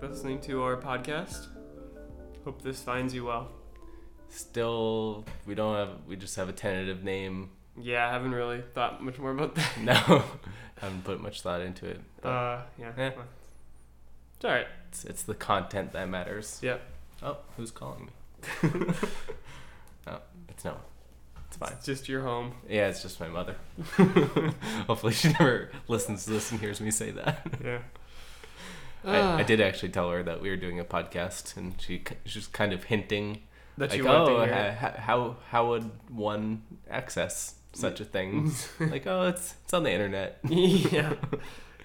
listening to our podcast. Hope this finds you well. Still, we don't have. We just have a tentative name. Yeah, I haven't really thought much more about that. No, haven't put much thought into it. Uh, yeah. Eh. well, It's all right. it's, it's the content that matters. Yeah. Oh, who's calling me? oh, it's no. It's fine. It's just your home. Yeah, it's just my mother. Hopefully, she never listens to this and hears me say that. Yeah. I, Ah, I did actually tell her that we were doing a podcast, and she k- she was kind of hinting That like, you oh, to hear. ha- ha- how how would one access such a thing? like, oh, it's it's on the internet. yeah.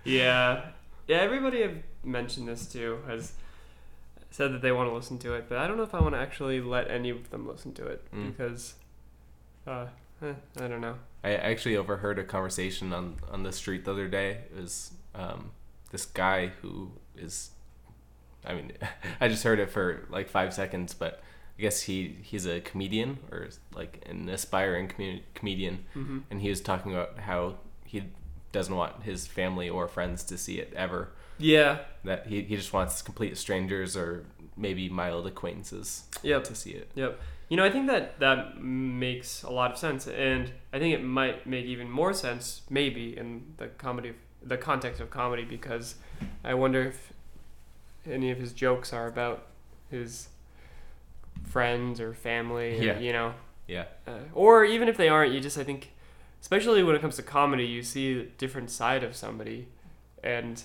Yeah. Yeah, everybody I've mentioned this to has said that they want to listen to it, but I don't know if I want to actually let any of them listen to it Mm. because uh eh, I don't know. I actually overheard a conversation on on the street the other day. It was um, this guy who is, I mean, I just heard it for like five seconds, but I guess he he's a comedian or like an aspiring com- comedian, hmm and he was talking about how he doesn't want his family or friends to see it ever. Yeah. That he, he just wants complete strangers or maybe mild acquaintances Yep. to see it. Yep. You know, I think that that makes a lot of sense, and I think it might make even more sense, maybe, in the comedy, the context of comedy, because I wonder if any of his jokes are about his friends or family, or, Yeah. you know, Yeah. uh, or even if they aren't, you just I think, especially when it comes to comedy, you see a different side of somebody, and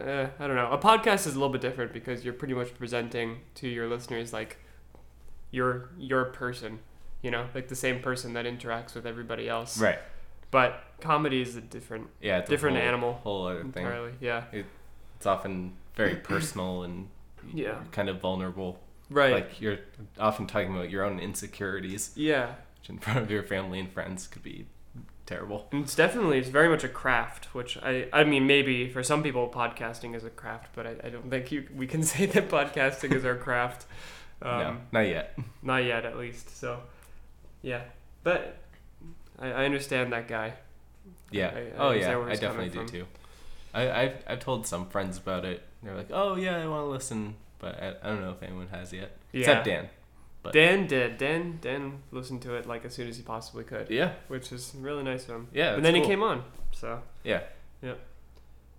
uh, I don't know. A podcast is a little bit different because you're pretty much presenting to your listeners like your your person, you know, like the same person that interacts with everybody else. Right. But comedy is a different Yeah. It's a different whole- animal Whole other thing. entirely. Yeah. It's often very personal and Yeah. kind of vulnerable. Right. Like you're often talking about your own insecurities, yeah. which in front of your family and friends could be terrible. And it's definitely it's very much a craft, which I I mean maybe for some people podcasting is a craft, but I, I don't think you we can say that podcasting is our craft. Um, no, not yet. Not yet, at least. So, yeah, but I, I understand that guy. Yeah. I- I oh yeah, I definitely do from. too. I I've, I've told some friends about it. They're like, oh yeah, I want to listen, but I, I don't know if anyone has yet, Yeah. except Dan. But- Dan did. Dan Dan listened to it like as soon as he possibly could, Yeah. which is really nice of him. Yeah. and then cool. he came on, so Yeah. Yeah.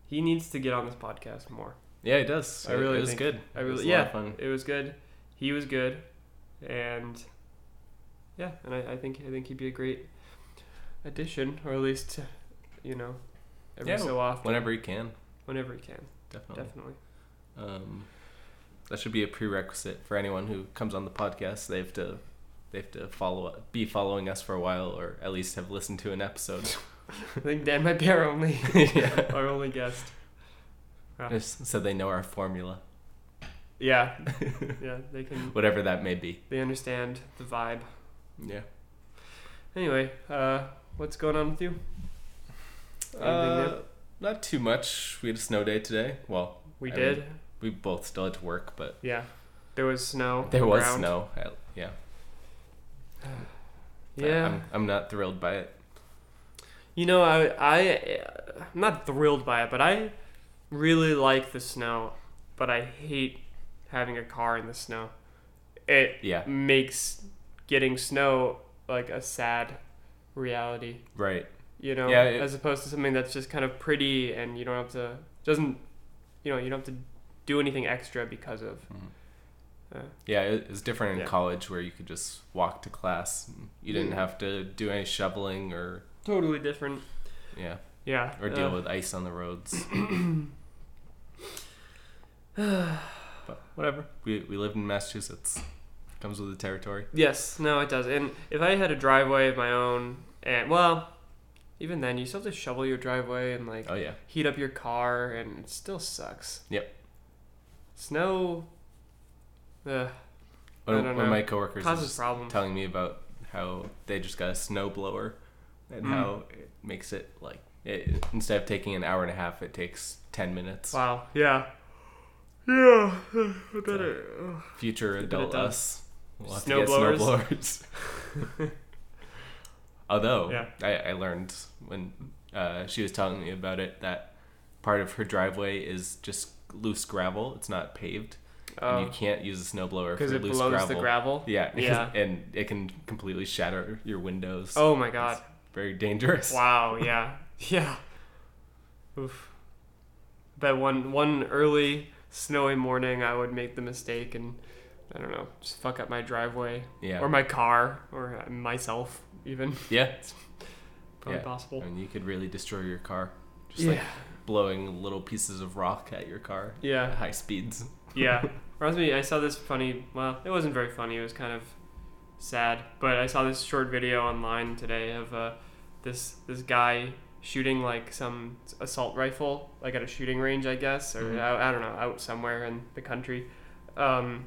he needs to get on this podcast more. Yeah, it does. I It- really it was good. I It was really a lot yeah, it was good. He was good, and yeah, and I, I think I think he'd be a great addition, or at least you know every Yeah, so often, Whenever he can, whenever he can, definitely. definitely. Um, that should be a prerequisite for anyone who comes on the podcast. They have to, they have to follow, be following us for a while, or at least have listened to an episode. I think Dan might be our only yeah, our only guest. Yeah. just so they know our formula, Yeah, yeah, they can whatever that may be. they understand the vibe. Yeah. Anyway, uh, what's going on with you? Uh, not too much. We had a snow day today. Well, We I did. mean, we both still had to work, but yeah, there was snow. there the was ground. snow. I- yeah. Yeah, I'm, I'm not thrilled by it. you know, I I I'm not thrilled by it, but I really like the snow, but I hate having a car in the snow. It Yeah. makes getting snow like a sad reality. Right. you know, Yeah, it- as opposed to something that's just kind of pretty and you don't have to doesn't you know you don't have to do anything extra because of. Mhm. Uh, Yeah, it was different in Yeah. college where you could just walk to class. and You didn't Mm. have to do any shoveling or totally different. yeah, Yeah. or deal uh, with ice on the roads. but whatever. We we lived in Massachusetts. Comes with the territory. Yes, no, it does. And if I had a driveway of my own, and well, even then, you still have to shovel your driveway and like Oh yeah. heat up your car, and it still sucks. Yep. Snow. Uh, One, I of- don't one of my coworkers causes problems. telling me about how they just got a snow blower and Mm. how it makes it like it, instead of taking an hour and a half, it takes ten minutes. Wow. Yeah. Yeah. I bet it. Future adult us. We'll have Snow to get blowers. snow blowers. Although Yeah. I, I learned when uh, she was telling me about it that part of her driveway is just loose gravel. It's not paved, and you Oh, can't use a snowblower for because it loose blows gravel. the gravel. Yeah, Yeah. and it can completely shatter your windows. Oh my god. very dangerous. Wow. Yeah. Yeah. Oof. Bet one one early snowy morning I would make the mistake and I don't know, just fuck up my driveway Yeah, or my car or myself even. yeah. Probably Yeah. possible. I mean, you could really destroy your car, just Yeah. like blowing little pieces of rock at your car Yeah. at high speeds. Yeah. Reminds me, I saw this funny. Well, it wasn't very funny. It was kind of sad. But I saw this short video online today of uh, this this guy shooting like some assault rifle, like at a shooting range, I guess, or Mhm. out, I don't know, out somewhere in the country, um,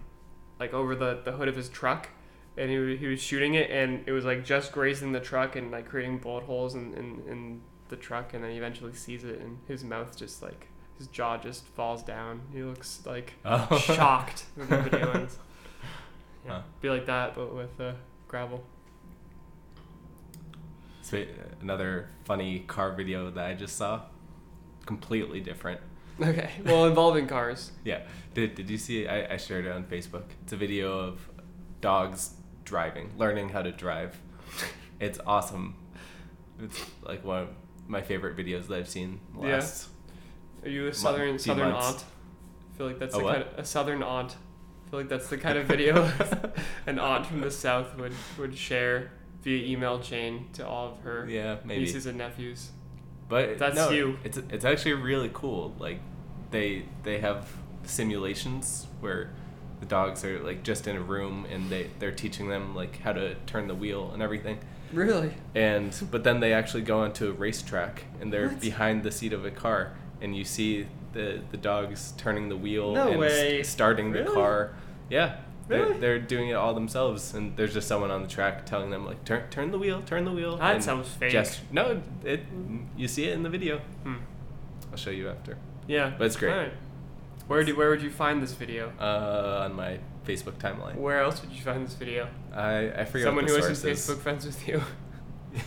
like over the the hood of his truck. And he, he was shooting it, and it was like just grazing the truck and like creating bullet holes in, in, in the truck. And then he eventually sees it, and his mouth just like his jaw just falls down. He looks like Oh. shocked when the video ends. Yeah, Huh. be like that, but with uh, gravel. So, another funny car video that I just saw, completely different. Okay, well, involving cars. Yeah. Did, did you see? I, I shared it on Facebook. It's a video of dogs driving, learning how to drive. It's awesome. It's like one of my favorite videos that I've seen Yeah. Are you a southern few southern months. aunt? I feel like that's A the kind of, a southern aunt. I feel like that's the kind of video an aunt from the south would would share via email chain to all of her Yeah, maybe. nieces and nephews. But That's no, you. It's it's actually really cool. Like they they have simulations where the dogs are like just in a room and they they're teaching them like how to turn the wheel and everything. Really? And but then they actually go onto a racetrack and they're What? behind the seat of a car and you see the the dogs turning the wheel No and s- way. starting the Really? car. Yeah. They're, Really? they're doing it all themselves and there's just someone on the track telling them like turn turn the wheel, turn the wheel. That and sounds fake. Just no, it you see it in the video. Hmm. I'll show you after. Yeah. But it's great. Where do where would you find this video? Uh, on my Facebook timeline. Where else would you find this video? I I forget Someone who isn't is. Facebook friends with you.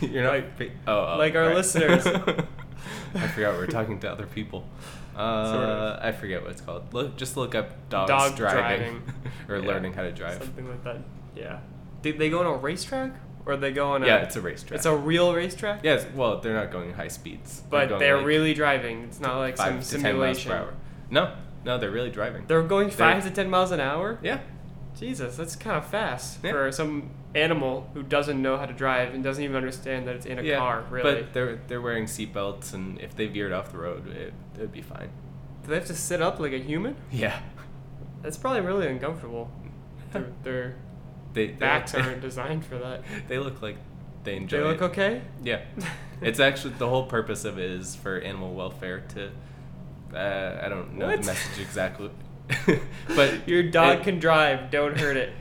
You're not like- fa- oh, oh, like our right. listeners. I forgot we're talking to other people. Uh, Sort of. I forget what it's called. Look, just look up dogs Dog driving, driving. or Yeah. learning how to drive. Something like that. Yeah. Did they go on a racetrack or they go on a? yeah, it's a racetrack. It's a real racetrack. yes. Well, they're not going high speeds, But going they're like really driving. It's not like five some to ten miles simulation. per hour. No, no, they're really driving. They're going They're- five to ten miles an hour. Yeah, Jesus, that's kind of fast Yeah. for some animal who doesn't know how to drive and doesn't even understand that it's in a yeah. car. Really? But they're they're wearing seatbelts, and if they veered off the road, it would be fine. Do they have to sit up like a human? Yeah. That's probably really uncomfortable. their, their They, backs aren't designed for that. They look like they enjoy. They look it. okay. Yeah, it's actually the whole purpose of it is for animal welfare. To uh, I don't know What? the message exactly, but Your dog it- can drive. Don't hurt it.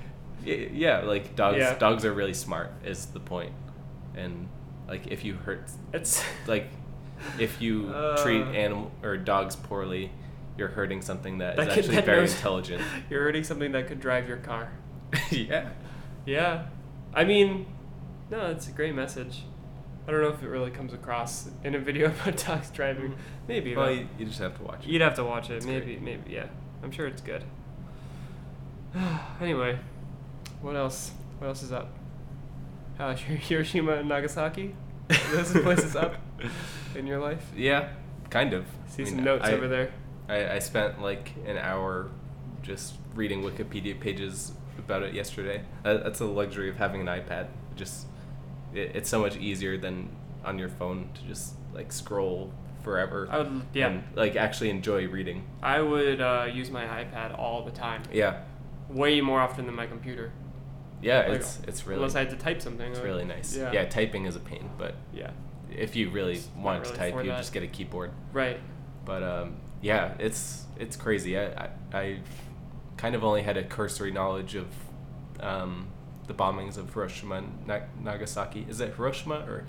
yeah, like dogs. Yeah. Dogs are really smart. Is the point. and like if you hurt, It's like if you Uh. treat animal or dogs poorly, you're hurting something that is That could- actually that very knows- intelligent. you're hurting something that could drive your car. yeah. Yeah. I mean, no, it's a great message. I don't know if it really comes across in a video about dogs driving. Maybe. Well, you, you just have to watch it. You'd have to watch it. It's maybe, maybe, yeah. I'm sure it's good. anyway, what else? What else is up? Uh, Hiroshima and Nagasaki? Are Those places up in your life? Yeah, kind of. See I some notes I- over there. I, I spent like an hour just reading Wikipedia pages about it yesterday. That's the luxury of having an iPad. Just it, it's so much easier than on your phone to just like scroll forever. I would, yeah. And like actually enjoy reading. I would uh, use my iPad all the time, Yeah. way more often than my computer. Yeah, Like, it's it's really Unless I had to type something. it's or- really nice. Yeah. Yeah. typing is a pain, but Yeah. if you really It's want to type, you that. just get a keyboard. Right. But um, yeah, it's it's crazy. I, I I've kind of only had a cursory knowledge of um, the bombings of Hiroshima and Na- Nagasaki. Is it Hiroshima or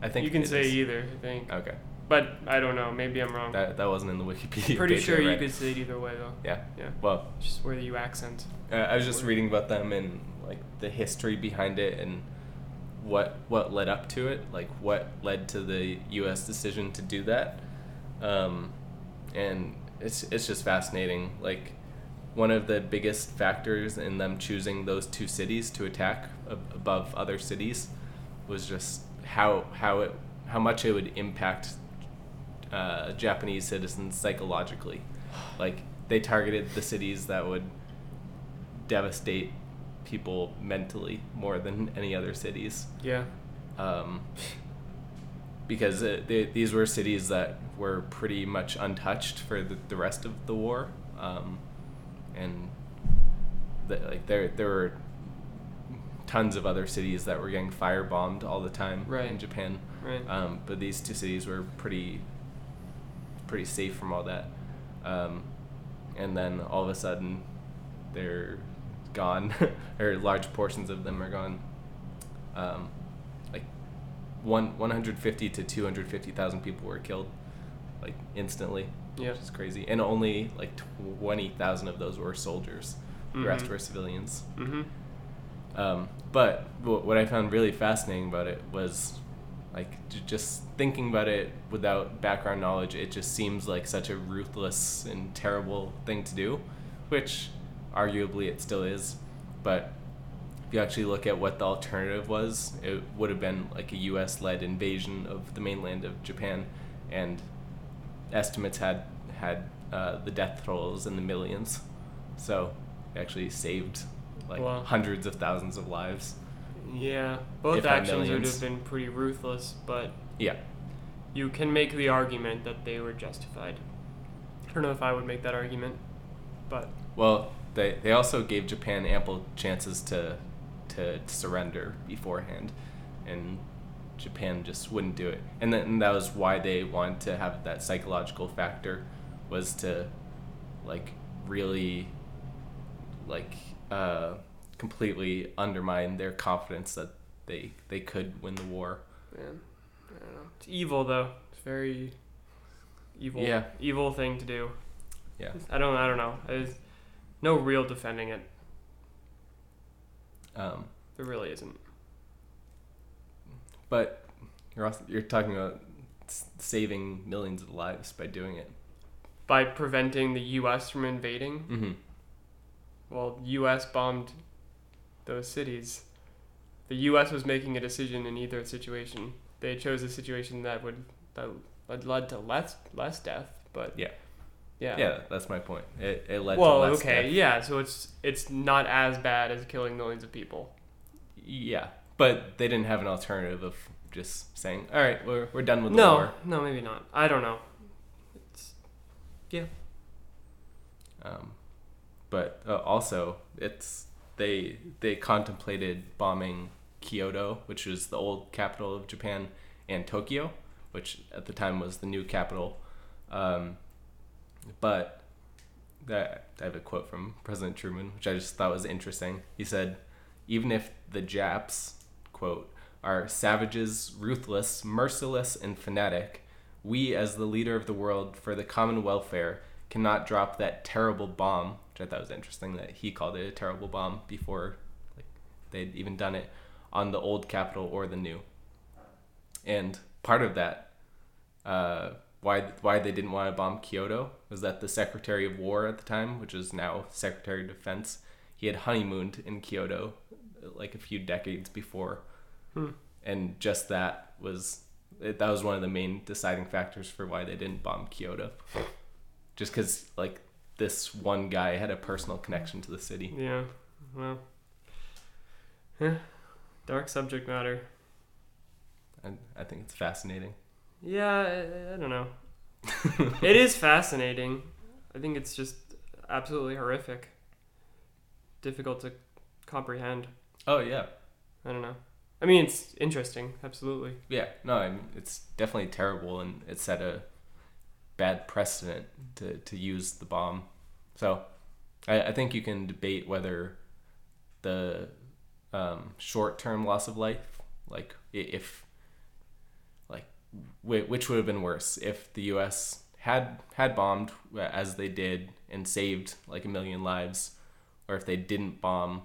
I think you can say is. either, I think. Okay, But I don't know. Maybe I'm wrong. that that wasn't in the Wikipedia. Pretty page sure you read. could say it either way, though. Yeah. Yeah. Well, Just where you accent. uh, I was just reading about them and like the history behind it and what what led up to it, like what led to the U.S. decision to do that, um, and it's it's just fascinating. Like one of the biggest factors in them choosing those two cities to attack above other cities was just how how it how much it would impact uh, Japanese citizens psychologically. Like they targeted the cities that would devastate people mentally more than any other cities. Yeah. Um, because it, they, these were cities that were pretty much untouched for the, the rest of the war, um, and the, like there there were tons of other cities that were getting firebombed all the time Right. in Japan. Right. Um, but these two cities were pretty pretty safe from all that. Um, and then all of a sudden, they're gone, or large portions of them are gone. Um, like one 150 to 250,000 people were killed, like instantly. Yeah. Which is crazy. And only like 20,000 of those were soldiers. The rest Mhm. were civilians. mm-hmm. Um, but wh- what I found really fascinating about it was, like, j- just thinking about it without background knowledge, it just seems like such a ruthless and terrible thing to do, which arguably it still is. But if you actually look at what the alternative was, it would have been like a US led invasion of the mainland of Japan, and estimates had had uh, the death tolls in the millions. So it actually saved like Wow. hundreds of thousands of lives. Yeah. Both actions would have been pretty ruthless, but Yeah. you can make the argument that they were justified. I don't know if I would make that argument, but Well, they they also gave Japan ample chances to to surrender beforehand, and Japan just wouldn't do it. And then and that was why they wanted to have that psychological factor, was to like really like uh, completely undermine their confidence that they they could win the war. man, I don't know. It's evil though. It's very evil. Yeah. Evil thing to do. Yeah. I don't. I don't know. There's no real defending it. Um, There really isn't. But you're also you're talking about saving millions of lives by doing it. By preventing the U.S. from invading, Mm-hmm. well, U.S. bombed those cities. The U.S. was making a decision in either situation. They chose a situation that would that led to less less death, but Yeah. yeah, Yeah, that's my point. It, it led well, to less okay, death. yeah. So it's it's not as bad as killing millions of people. Yeah, but they didn't have an alternative of just saying, "All right, we're we're done with the No, war." no, no, maybe not. I don't know. It's Um, but uh, also, it's they they contemplated bombing Kyoto, which was the old capital of Japan, and Tokyo, which at the time was the new capital. Um, but that I have a quote from President Truman, which I just thought was interesting. He said, "Even if the Japs, quote, are savages, ruthless, merciless, and fanatic, we, as the leader of the world for the common welfare, cannot drop that terrible bomb." Which I thought was interesting that he called it a terrible bomb before, like, they'd even done it on the old capital or the new. And part of that, uh, why why they didn't want to bomb Kyoto was that the Secretary of War at the time, which is now Secretary of Defense, he had honeymooned in Kyoto like a few decades before, Hmm. and just that was it, that was one of the main deciding factors for why they didn't bomb Kyoto, just because like this one guy had a personal connection to the city. yeah, well, yeah, dark subject matter. And I think it's fascinating. Yeah, I, I don't know. it is fascinating. I think it's just absolutely horrific. Difficult to comprehend. Oh yeah, I don't know. I mean, it's interesting, absolutely. Yeah, no, I mean, it's definitely terrible, and it set a bad precedent to, to use the bomb. So, I, I think you can debate whether the um, short term loss of life, like if, like, which would have been worse if the U.S. had had bombed uh, as they did and saved like a million lives, or if they didn't bomb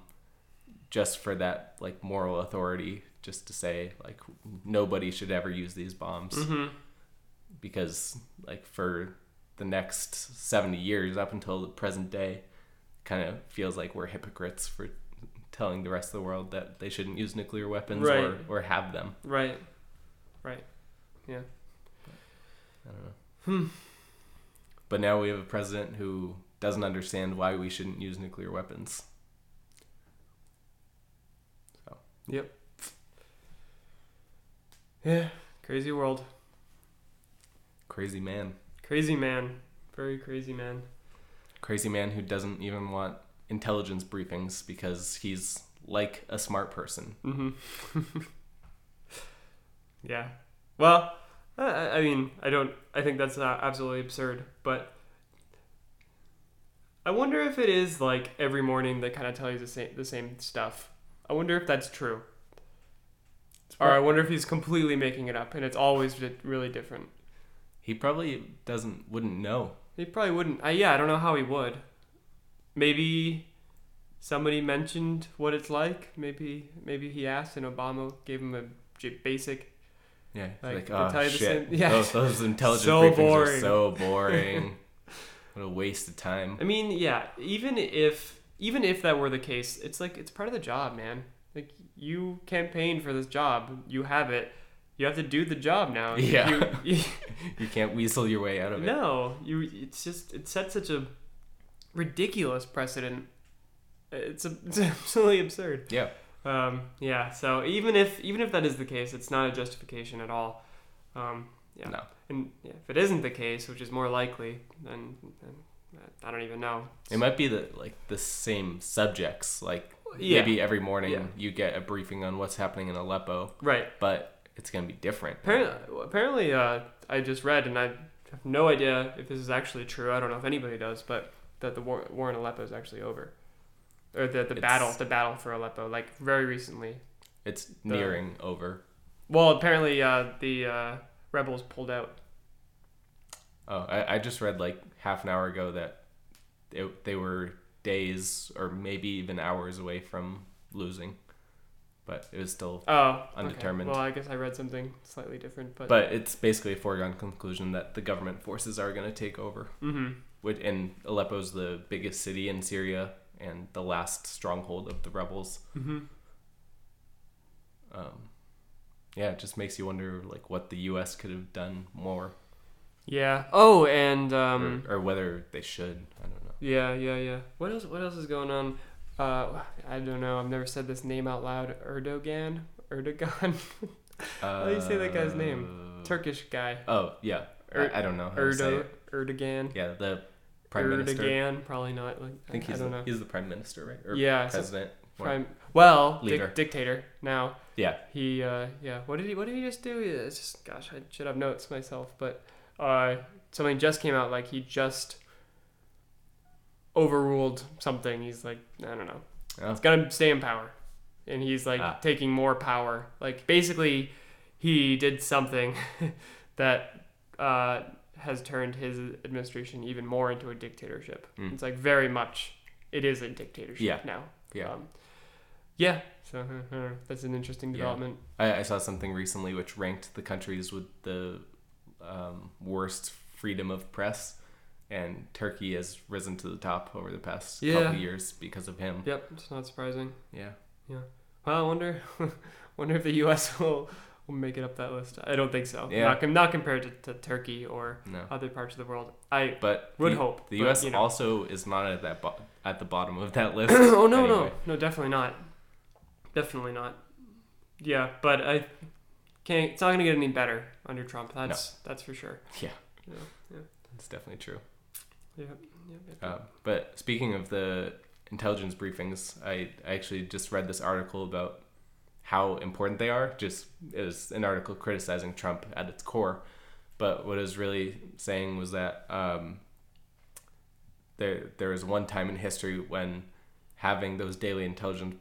just for that like moral authority just to say like nobody should ever use these bombs Mm-hmm. because like for the next 70 years up until the present day kind of feels like we're hypocrites for telling the rest of the world that they shouldn't use nuclear weapons Right. or, or have them Right. Right. Yeah. i don't know Hmm. but now we have a president who doesn't understand why we shouldn't use nuclear weapons Yep. Yeah. Crazy world. crazy man Crazy man. Very crazy man. crazy man who doesn't even want intelligence briefings because he's like a smart person Mm-hmm. yeah. Well, I, I mean, I don't. I think that's uh, absolutely absurd. But I wonder if it is like every morning they kind of tell you the same the same stuff. I wonder if that's true. Or I wonder if he's completely making it up and it's always di- really different. he probably doesn't wouldn't know He probably wouldn't. I, yeah, I don't know how he would. Maybe somebody mentioned what it's like. Maybe maybe he asked and Obama gave him a j- basic. Yeah, Like, like, oh tell you the shit, same- yeah. those, those intelligence So briefings boring. are so boring. what a waste of time. I mean, yeah. Even if even if that were the case, it's like it's part of the job, man. Like you campaigned for this job, you have it. You have to do the job now. Yeah. You, you, You can't weasel your way out of it. no, you. It's just it sets such a ridiculous precedent. It's, a, it's absolutely absurd. Yeah, Um, yeah. So even if even if that is the case, it's not a justification at all. Um, yeah. no. And yeah, if it isn't the case, which is more likely, then, then I don't even know. It might be the like the same subjects. Like Yeah. maybe every morning Yeah. you get a briefing on what's happening in Aleppo, Right. but it's gonna be different. Apparently, apparently uh, I just read, and I have no idea if this is actually true. I don't know if anybody does, but that the war, war in Aleppo is actually over, or the the battle, the battle for Aleppo, like very recently. It's nearing over. Well, apparently uh, the uh, rebels pulled out. Oh, I, I just read like half an hour ago that it, they were days or maybe even hours away from losing, but it was still. Oh, okay. Undetermined. Well, I guess I read something slightly different, but, But it's basically a foregone conclusion that the government forces are going to take over. hmm Which and Aleppo's the biggest city in Syria and the last stronghold of the rebels. hmm Um, yeah, it just makes you wonder like what the U.S. could have done more, yeah. Oh, and um, or, or whether they should. I don't know. Yeah, yeah, yeah. What else? What else is going on? Uh, I don't know. I've never said this name out loud. Erdogan. Erdogan. How do you say that guy's name? Uh, Turkish guy. Oh yeah, Er- I, I don't know Erdo. Erdogan. Yeah, the prime minister. Erdogan. Probably not. Like I think he's I don't the, know. he's the prime minister, right? Or Yeah, president. Or- Prime. Well, Leader. dic- dictator now. yeah, He. Uh, yeah. What did he? What did he just do? It's just. Gosh, I should have notes myself, but uh, something just came out. Like he just overruled something. He's like, I don't know. Oh. He's gonna stay in power, and he's like Ah. taking more power. Like basically, he did something that uh, has turned his administration even more into a dictatorship. Mm. It's like very much, it is a dictatorship Yeah. now. yeah. Um, yeah. So that's an interesting Yeah. development. I, I saw something recently which ranked the countries with the um, worst freedom of press, and Turkey has risen to the top over the past Yeah. couple years because of him. Yep. It's not surprising. Yeah. Yeah. Well, I wonder, wonder if the U.S. will will make it up that list. I don't think so. Yeah. Not, not compared to, to Turkey or No. other parts of the world. I But would the, hope the but, U.S. you know. also is not at that bo- at the bottom of that list. oh no no no definitely not definitely not yeah but i can't it's not gonna get any better under trump that's that's for sure Yeah. yeah yeah It's definitely true. yeah, yeah, yeah. Uh, but speaking of the intelligence briefings, I, I actually just read this article about how important they are. Just it was an article criticizing Trump at its core, but what it was really saying was that um, there there was one time in history when having those daily intelligence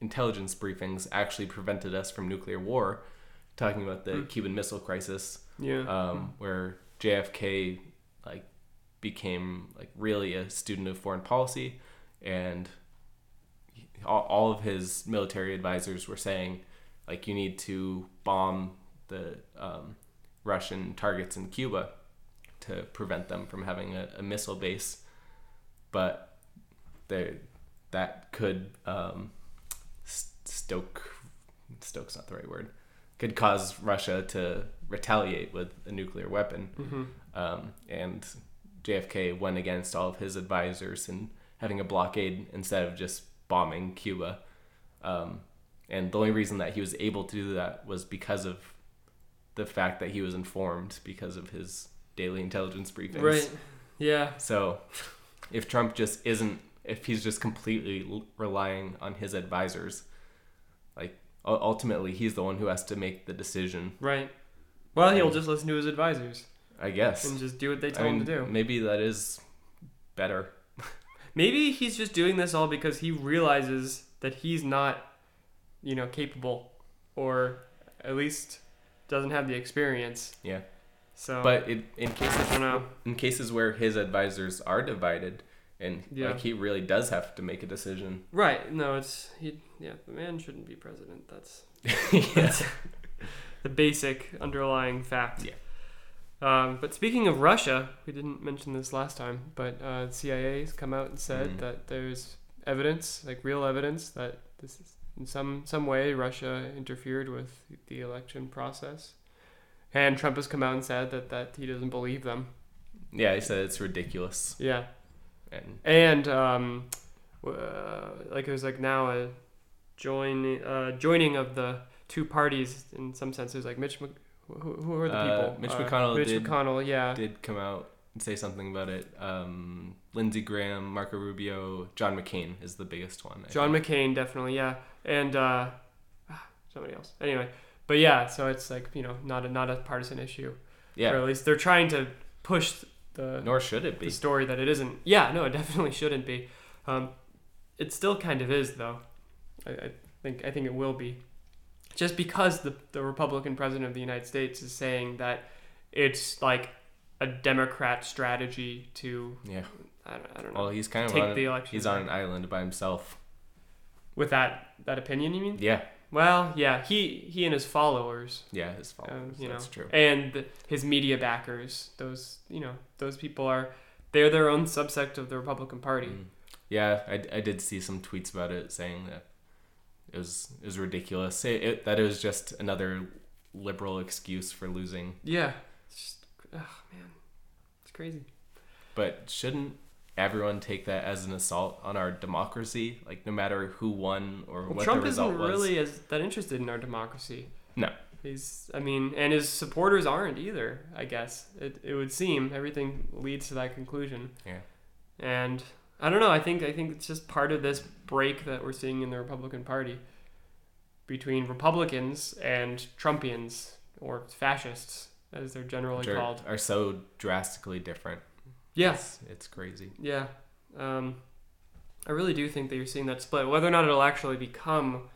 intelligence briefings actually prevented us from nuclear war. Talking about the Hmm. Cuban Missile Crisis, yeah. um, where JFK like became like really a student of foreign policy, and all, all of his military advisors were saying like you need to bomb the um, Russian targets in Cuba to prevent them from having a, a missile base, but they that could um, stoke stoke's not the right word could cause Russia to retaliate with a nuclear weapon. Mm-hmm. Um, and JFK went against all of his advisors in having a blockade instead of just bombing Cuba. Um, and the only reason that he was able to do that was because of the fact that he was informed because of his daily intelligence briefings. Right. Yeah. So if Trump just isn't, if he's just completely relying on his advisors, ultimately he's the one who has to make the decision, Right. Well, he'll just listen to his advisors I guess. and just do what they I tell mean, him to do. maybe that is better. Maybe he's just doing this all because he realizes that he's not, you know, capable, or at least doesn't have the experience. Yeah. So, But in, in cases I don't know. in cases where his advisors are divided and Yeah. like he really does have to make a decision. Right? No, it's he. Yeah, the man shouldn't be president. That's yeah. the basic underlying fact. Yeah. Um, but speaking of Russia, we didn't mention this last time, but uh, CIA has come out and said Mhm. that there's evidence, like real evidence, that this is in some some way Russia interfered with the election process. And Trump has come out and said that, that he doesn't believe them. Yeah, he said it's ridiculous. Yeah. And And um, uh, like it was like now a join uh, joining of the two parties in some sense. It was like Mitch. Mc- who, who are the Uh, people? Mitch Uh, McConnell Mitch did- McConnell. Yeah. did come out and say something about it. Um, Lindsey Graham, Marco Rubio, John McCain is the biggest one. I John think. McCain definitely. Yeah. And uh, ah, somebody else. Anyway, but yeah. So it's like you know not a not a partisan issue. Yeah. Or at least they're trying to push the Nor should it be the story that it isn't. Yeah, no, it definitely shouldn't be. Um, it still kind of is, though. I, I think I think it will be, just because the the Republican president of the United States is saying that it's like a Democrat strategy to Yeah. I don't, I don't know Well, he's kind of take on, the election. he's on an island by himself. with that that opinion. You mean? Yeah. Well, yeah, he he and his followers Yeah, his um, followers. you That's know, true. and his media backers. Those you know, those people are they're their own subsect of the Republican Party. Mm. Yeah, I, I did see some tweets about it saying that it was it was ridiculous. It, it, that it was just another liberal excuse for losing. Yeah, it's just oh man, it's crazy. But shouldn't everyone take that as an assault on our democracy? Like no matter who won or Well, what Trump the result isn't was. really as that interested in our democracy. No. He's, I mean, and his supporters aren't either. I guess it, it would seem everything leads to that conclusion. Yeah. And I don't know. I think I think it's just part of this break that we're seeing in the Republican Party between Republicans and Trumpians or fascists, as they're generally are, called. are so drastically different. Yeah. It's, it's crazy. Yeah. Um, I really do think that you're seeing that split. Whether or not it'll actually become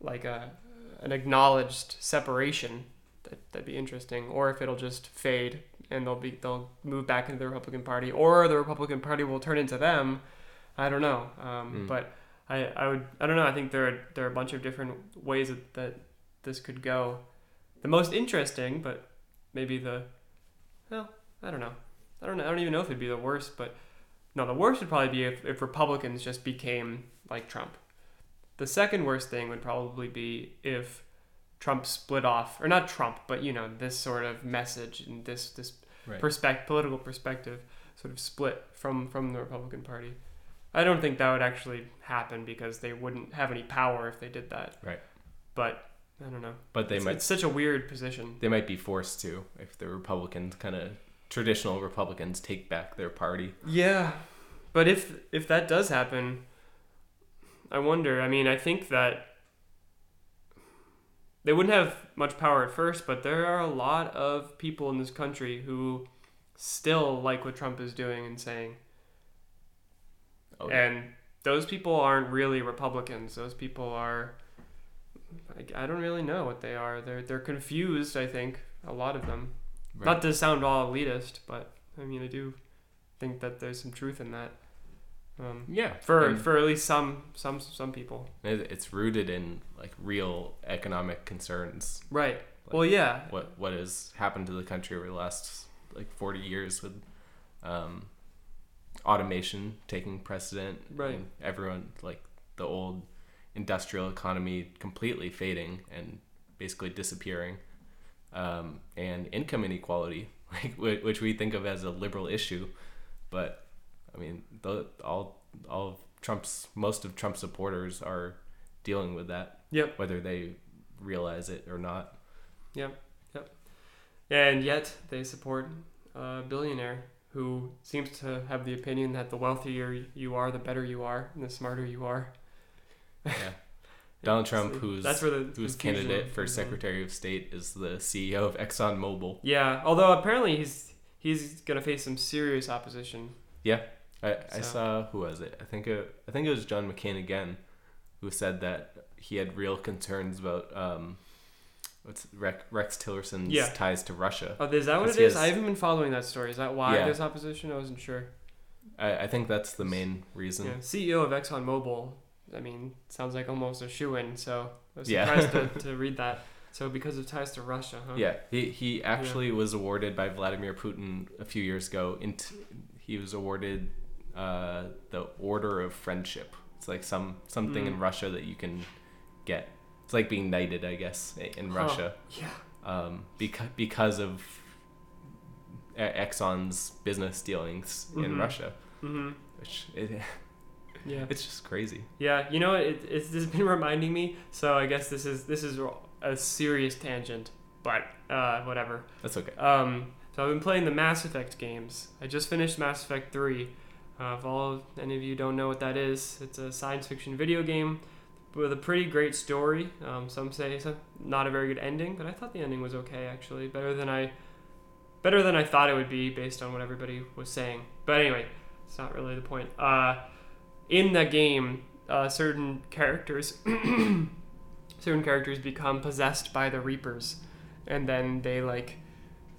like a an acknowledged separation, that that'd be interesting. Or if it'll just fade and they'll be they'll move back into the Republican Party, or the Republican Party will turn into them. I don't know. Um, Mm. But I, I would I don't know. I think there are there are a bunch of different ways that, that this could go. The most interesting, but maybe the well, I don't know. I don't know. I don't even know if it'd be the worst, but no, the worst would probably be if, if Republicans just became like Trump. The second worst thing would probably be if Trump split off, or not Trump, but you know this sort of message and this this Right. perspective, political perspective, sort of split from from the Republican Party. I don't think that would actually happen because they wouldn't have any power if they did that. Right. But I don't know. But they it's, might it's such a weird position. they might be forced to if the Republicans kind of traditional Republicans take back their party. Yeah, but if if that does happen, I wonder. I mean, I think that they wouldn't have much power at first, but there are a lot of people in this country who still like what Trump is doing and saying, Oh, and those people aren't really Republicans. Those people are. I, I don't really know what they are. They're they're confused. I think a lot of them. Right. Not to sound all elitist, but I mean, I do think that there's some truth in that. Um, Yeah, for and for at least some some some people. it's rooted in like real economic concerns. Right. Well, yeah. What what has happened to the country over the last like forty years with um, automation taking precedent, Right. and everyone like the old industrial economy completely fading and basically disappearing, um, and income inequality, like which we think of as a liberal issue, but I mean, the, all all of Trump's most of Trump's supporters are dealing with that, Yep. whether they realize it or not. Yeah. Yep. And yet they support a billionaire who seems to have the opinion that the wealthier you are, the better you are, and the smarter you are. Yeah. Donald Trump, who's that's where the who's candidate for. Secretary of State, is the CEO of ExxonMobil. Yeah. Although apparently he's he's gonna face some serious opposition. Yeah. I, I saw who was it? I think it, I think it was John McCain again, who said that he had real concerns about um, what's Rex, Rex Tillerson's Yeah. ties to Russia. Oh, is that what it is? has- I haven't been following that story. Is that why Yeah. there's opposition? I wasn't sure. I, I think that's the main reason. Yeah. CEO of ExxonMobil. I mean, sounds like almost a shoe in. So I was Yeah. surprised to, to read that. So because of ties to Russia, huh? Yeah, he he actually was awarded by Vladimir Putin a few years ago. Int he was awarded uh, the Order of Friendship. It's like some something in Mm. Russia that you can get. It's like being knighted, I guess, in Huh. Russia, Yeah. um, because because of Exxon's business dealings in Mhm. Russia, hmm which it, Yeah. it's just crazy. Yeah, you know, it, it's just been reminding me. So I guess this is this is a serious tangent, but uh, whatever. That's okay. Um, so I've been playing the Mass Effect games. I just finished Mass Effect Three. Uh, if all of, any of you don't know what that is, it's a science fiction video game with a pretty great story. Um, some say it's a, not a very good ending, but I thought the ending was okay actually, better than I better than I thought it would be based on what everybody was saying. But anyway, it's not really the point. Uh, in the game, uh, certain characters certain characters become possessed by the Reapers, and then they like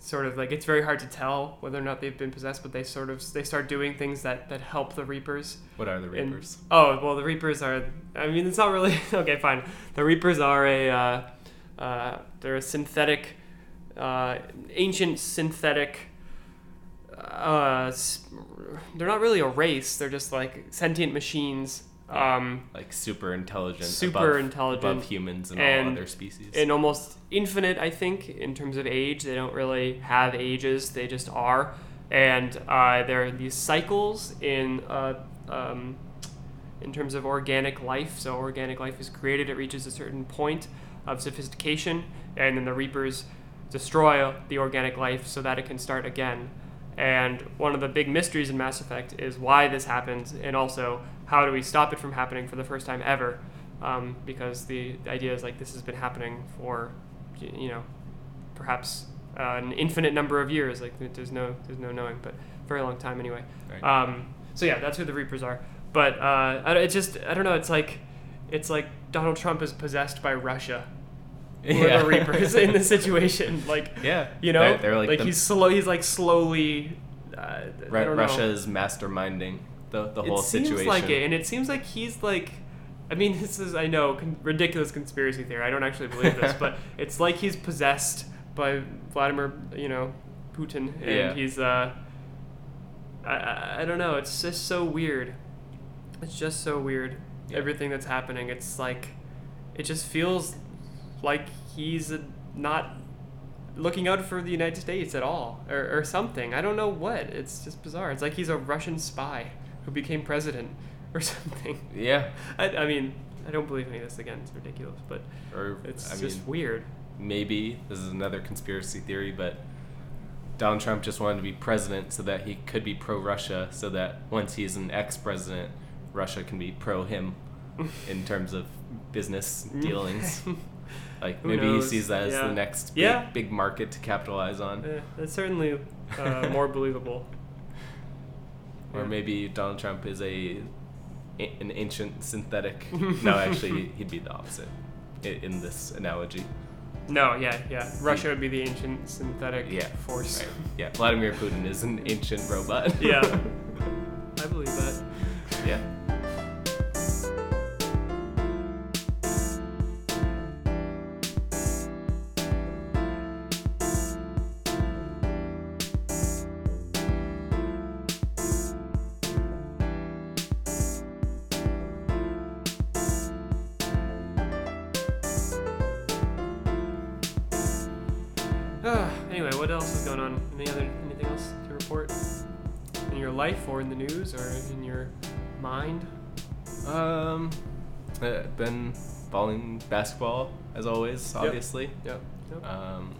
sort of like it's very hard to tell whether or not they've been possessed, but they sort of they start doing things that that help the Reapers. What are the And- Reapers? Oh well, the Reapers are. I mean, it's not really okay. Fine. The Reapers are a. Uh, uh, they're a synthetic, uh, ancient synthetic. Uh, they're not really a race. They're just like sentient machines. Um, like super intelligent, super above, intelligent, above humans and, and- all other species. and almost infinite. I think in terms of age, they don't really have ages. They just are, and uh, there are these cycles in uh, um, in terms of organic life. So organic life is created; it reaches a certain point of sophistication, and then the reapers destroy the organic life so that it can start again. And one of the big mysteries in Mass Effect is why this happens, and also how do we stop it from happening for the first time ever? Um, because the, the idea is like this has been happening for, you know, perhaps uh, an infinite number of years. Like there's no there's no knowing, but very long time anyway. Right. Um, so yeah, that's who the Reapers are. But uh, it just I don't know. It's like it's like Donald Trump is possessed by Russia. Who are the Reapers in this situation? Like yeah, you know, they're, they're like, the, he's slow. He's like slowly. Uh, I Ru- don't Russia know. is masterminding the the whole it seems situation. like it, and it seems like he's like. I mean, this is I know con- ridiculous conspiracy theory. I don't actually believe this, but it's like he's possessed by Vladimir, you know, Putin, and Yeah. he's. Uh, I- I I don't know. It's just so weird. It's just so weird. Yeah. Everything that's happening. It's like, it just feels like he's not looking out for the United States at all, or, or something. I don't know what. It's just bizarre. It's like he's a Russian spy who became president or something. Yeah, I, I mean, I don't believe any of this again. It's ridiculous, but or it's I just mean, weird. maybe this is another conspiracy theory, but Donald Trump just wanted to be president so that he could be pro Russia, so that once he's an ex president, Russia can be pro him in terms of business mm. dealings. Like Who maybe knows? he sees that as Yeah. the next big, Yeah. big market to capitalize on. Eh, that's certainly uh, more believable. Or Yeah. maybe Donald Trump is a an ancient synthetic. no, actually, he'd be the opposite in, in this analogy. No, yeah, yeah. Russia would be the ancient synthetic Yeah, force. Right. Yeah, Vladimir Putin is an ancient robot. Yeah. I believe that. yeah. What else is going on? Any other anything else to report in your life or in the news or in your mind? Um, uh, been following basketball as always, obviously. Yep. yep. Um,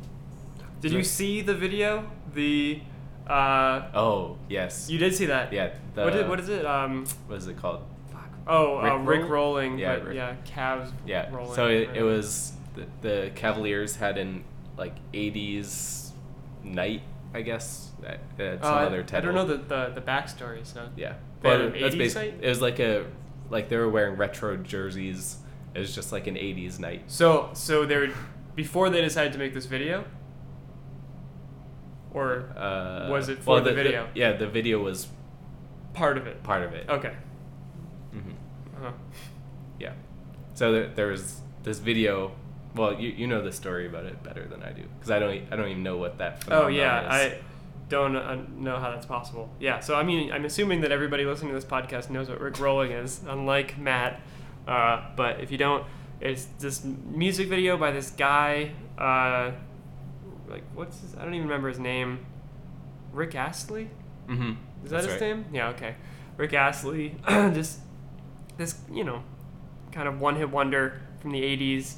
Did you see the video? The uh, oh yes, you did see that. yeah. The, what, is, what is it? Um, what is it called? fuck. Oh, uh, Rick Rick roll? rolling. Yeah, but Rick- yeah, Cavs. Yeah. rolling. So it, right. it was the, the Cavaliers had an like '80s night, I guess. At, at some Uh, other I don't know the, the the backstory. So Yeah. Well, that's 80s basi- night? It was like a like they were wearing retro jerseys. It was just like an '80s night. so so they were before they decided to make this video. Or Uh, Was it for the the video? yeah, the video was part of it. part of it. Okay. Mm-hmm. Uh-huh. Yeah. So there, there was this video. Well, you, you know the story about it better than I do because I don't I don't even know what that. Oh yeah, is. I don't uh, know how that's possible. Yeah, so I mean, I'm assuming that everybody listening to this podcast knows what Rick Rolling is, unlike Matt. Uh, but if you don't, it's this music video by this guy. Uh, like what's his? I don't even remember his name. Rick Astley. Mhm. Is that That's his right. name? Yeah. Okay. Rick Astley. just this, you know, kind of one-hit wonder from the '80s.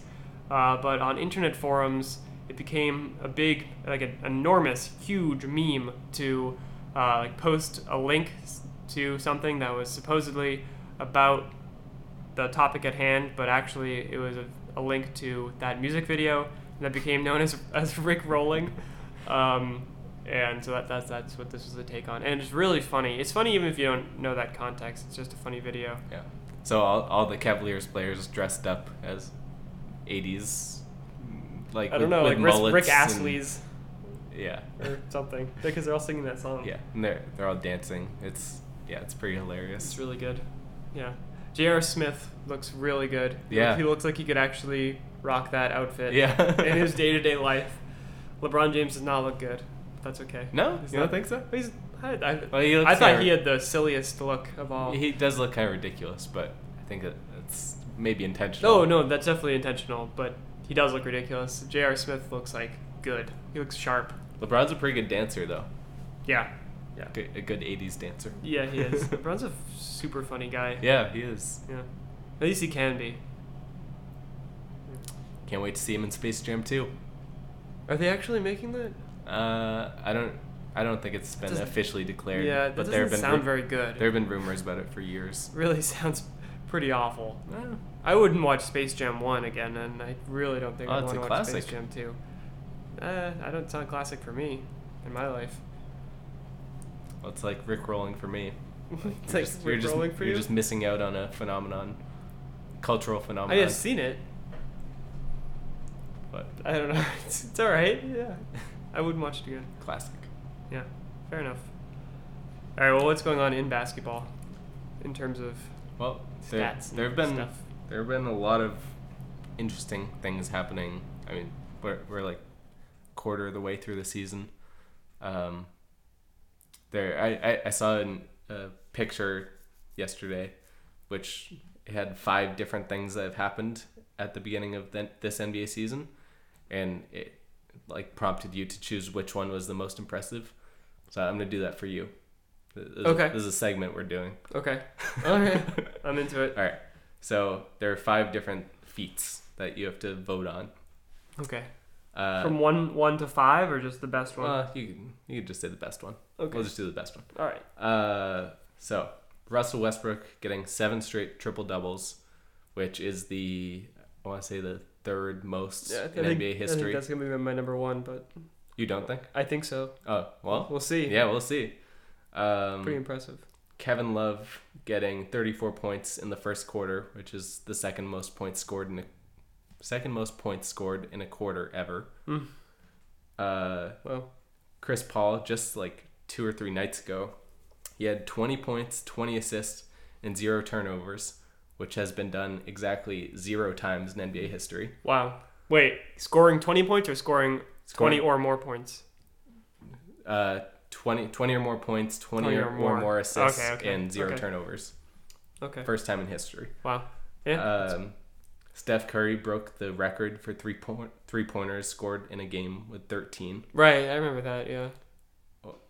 Uh, but on internet forums, it became a big, like an enormous, huge meme to uh, like post a link to something that was supposedly about the topic at hand, but actually it was a, a link to that music video that became known as as Rick Rolling. Um, and so that, that's that's what this was a take on, and it's really funny. It's funny even if you don't know that context. It's just a funny video. Yeah. So all, all the Cavaliers players dressed up as 80s, mm, like I don't with- know, with like Rick, Rick and- Astley's yeah, or something, because they're all singing that song. yeah, and they're they're all dancing. It's yeah, it's pretty hilarious. It's really good. Yeah. J.R. Smith looks really good. Yeah. He looks like he could actually rock that outfit Yeah. in his day to day life. LeBron James does not look good. That's okay. No, He's you don't think so? He's, I, I, Well, he looks I thought he had the silliest look of all. He does look kind of ridiculous, but I think that it's maybe intentional. Oh no, that's definitely intentional, but he does look ridiculous. J.R. Smith looks like good. He looks sharp. LeBron's a pretty good dancer, though. Yeah. Yeah. Good, a good '80s dancer. Yeah, he is. LeBron's a f- super funny guy. Yeah, he is. Yeah. At least he can be. Can't wait to see him in Space Jam 2. Are they actually making that? Uh, I don't, I don't think it's been officially declared. Yeah, that but doesn't there have been sound ru- very good. There have been rumors about it for years. really sounds pretty awful. Eh, I wouldn't watch Space Jam 1 again, and I really don't think Oh, I it's want to watch classic. Space Jam 2. Uh, I don't sound classic for me in my life. well, it's like Rick rolling for me. it's You're like just, you're just, rolling for you're you. just missing out on a phenomenon, cultural phenomenon. I have seen it. but I don't know. It's, it's all right. Yeah, I wouldn't watch it again. classic. Yeah, fair enough. All right. Well, what's going on in basketball in terms of Well, stats? there have and been stuff. There have been a lot of interesting things happening. I mean, we're we're like quarter of the way through the season. Um, there, I, I, I saw an, a picture yesterday, which had five different things that have happened at the beginning of the, this NBA season, and it like prompted you to choose which one was the most impressive. So I'm gonna do that for you. This is- Okay. This is a segment we're doing. Okay. Right. I'm into it. All right. So there are five different feats that you have to vote on. Okay. Uh, From one one to five, or just the best one? well, you can, you can just say the best one. okay. We'll just do the best one. All right. Uh, so Russell Westbrook getting seven straight triple doubles, which is the I want to say the third most Yeah, in think, NBA I think history. that's gonna be my number one, but You don't think? I think so. Oh well, We'll see. yeah, we'll see. Um, Pretty impressive. Kevin Love getting 34 points in the first quarter, which is the second most points scored in a second most points scored in a quarter ever. Mm. Uh, Well, Chris Paul just like two or three nights ago, he had 20 points, 20 assists, and zero turnovers, which has been done exactly zero times in NBA history. wow. Wait, scoring 20 points or scoring, Scoring- 20 or more points? Uh, 20, 20 or more points, 20, 20 or, or or more. more, assists, Okay, okay, and zero okay. turnovers. Okay. First time in history. Wow. Yeah. Um, Steph Curry broke the record for three point three pointers scored in a game with 13. Right, I remember that. Yeah.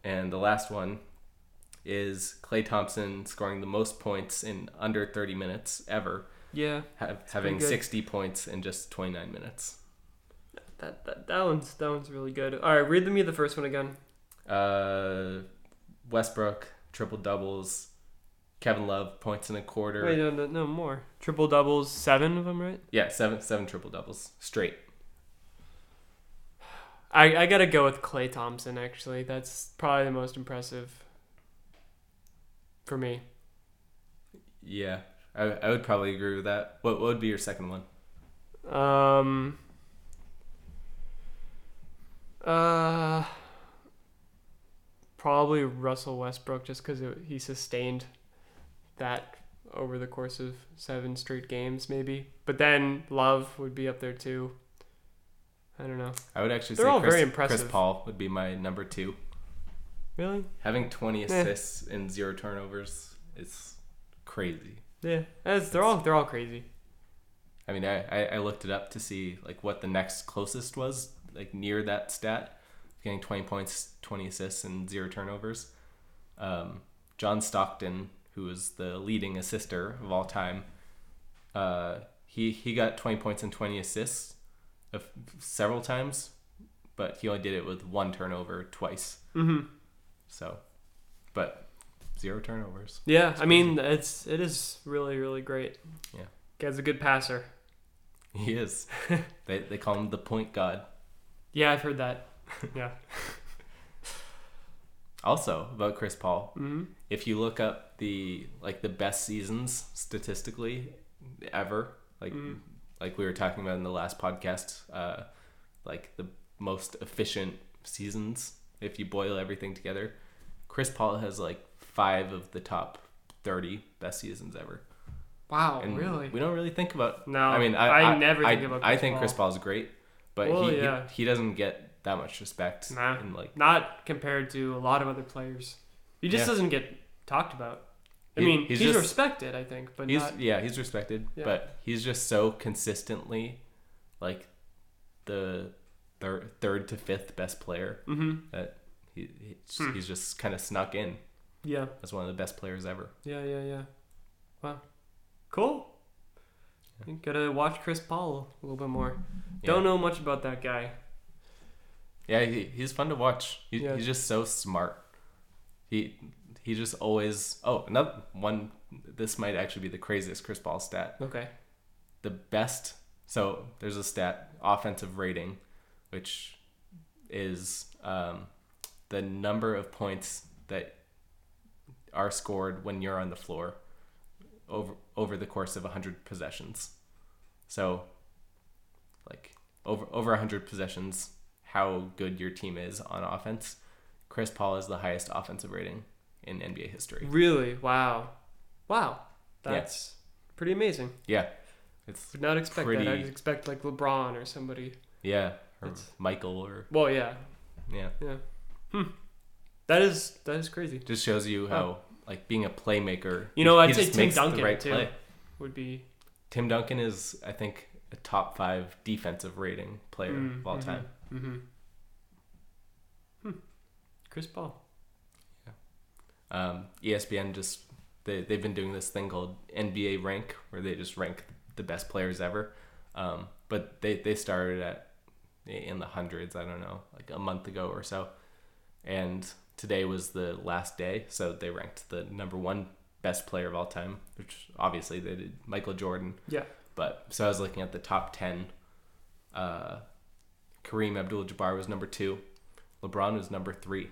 And the last one is Klay Thompson scoring the most points in under 30 minutes ever, Yeah. ha- having 60 points in just 29 minutes. That, that that one's that one's really good. All right, read me the first one again. Uh, Westbrook triple doubles. Kevin Love points in a quarter. Wait, no, no, no more. Triple doubles, seven of them, right? Yeah, seven seven triple doubles straight. I I gotta go with Klay Thompson. Actually, that's probably the most impressive for me. Yeah, I, I would probably agree with that. What, what would be your second one? Um. Uh. Probably Russell Westbrook, just because he sustained that over the course of seven straight games, maybe. But then Love would be up there too. I don't know. I would actually They're say all Chris, very Chris. Paul would be my number two. Really? Having 20 Eh. assists and zero turnovers is crazy. Yeah. That's, they're all they're all crazy. I mean, I, I, I looked it up to see like what the next closest was, like near that stat, getting 20 points, 20 assists, and zero turnovers. Um, John Stockton, who is the leading assister of all time, uh, he he got 20 points and 20 assists of several times, but he only did it with one turnover twice. Mm-hmm. So, but zero turnovers. Yeah. I mean, it's it is really really great. Yeah. Guy's a good passer. He is. they they call him the point god. Yeah, I've heard that. Yeah. Also about Chris Paul, Mm-hmm. if you look up the like the best seasons statistically ever, like Mhm. like we were talking about in the last podcast, uh, like the most efficient seasons, if you boil everything together, Chris Paul has like five of the top thirty best seasons ever. Wow. And really? we don't really think about. No. I mean, I, I never I, think about I Chris think Chris Paul. Paul's great, but Well, he, yeah. he he doesn't get that much respect. Nah. And like Not compared to a lot of other players. He just Yeah. doesn't get talked about. I He- mean, he's he's, just- respected, I think, but he's not. yeah he's respected Yeah. but he's just so consistently like the third third to fifth best player Mm-hmm. that he, he's, Hmm. he's just kind of snuck in Yeah. as one of the best players ever Yeah. Yeah. Yeah. Wow. Cool. You gotta watch Chris Paul a little bit more. yeah. Don't know much about that guy. Yeah he, he's fun to watch he, Yeah. he's just so smart he he just always oh another one this might actually be the craziest chris paul stat Okay. the best so there's a stat offensive rating which is um, the number of points that are scored when you're on the floor over over the course of 100 possessions so like over over 100 possessions how good your team is on offense chris paul is the highest offensive rating in nba history Really? Wow. Wow. Yeah. That's pretty amazing. yeah it's Would not expect Pretty- that. I'd expect like LeBron or somebody. yeah or It's- michael or Well, yeah. yeah Yeah. Hmm. That is that is crazy. just shows you how like being a playmaker. You know, I'd say Tim Duncan right too play. would be Tim Duncan is, I think, a top five defensive rating player Mm, of all mhm, time. Mm-hmm. Hmm. Chris Paul. Yeah. Um, ESPN just they they've been doing this thing called NBA Rank, where they just rank the best players ever. Um, but they they started at in the hundreds. I don't know, like a month ago or so, and today was the last day, so they ranked the number one best player of all time, which obviously they did Michael Jordan. Yeah. But so I was looking at the top ten. Uh, Kareem Abdul-Jabbar was number two. LeBron was number three.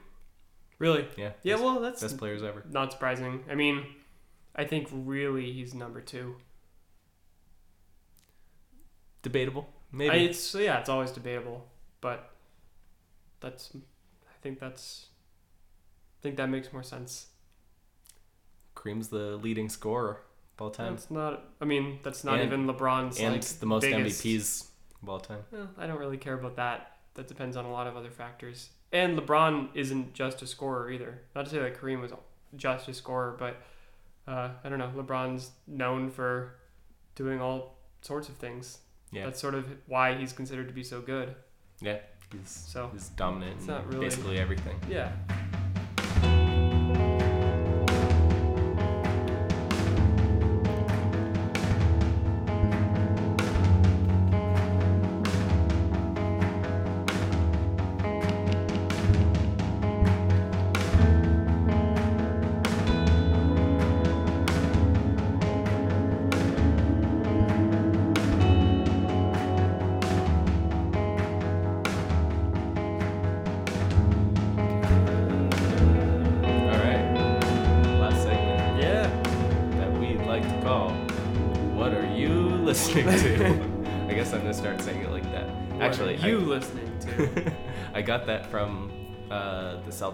Really? Yeah. Yeah. best- Well, that's best players ever. not surprising. I mean, I think really he's number two. Debatable, maybe. I, it's yeah, it's always debatable, but that's I think that's I think that makes more sense. Kareem's the leading scorer of all time, That's not. I mean, that's not And- even LeBron's and like the most biggest- MVPs of all time. Well, I don't really care about that. That depends on a lot of other factors. And LeBron isn't just a scorer either. Not to say that Kareem was just a scorer, but uh, I don't know. LeBron's known for doing all sorts of things. Yeah. That's sort of why he's considered to be so good. yeah. He's, So he's dominant It's in not really- basically everything. yeah.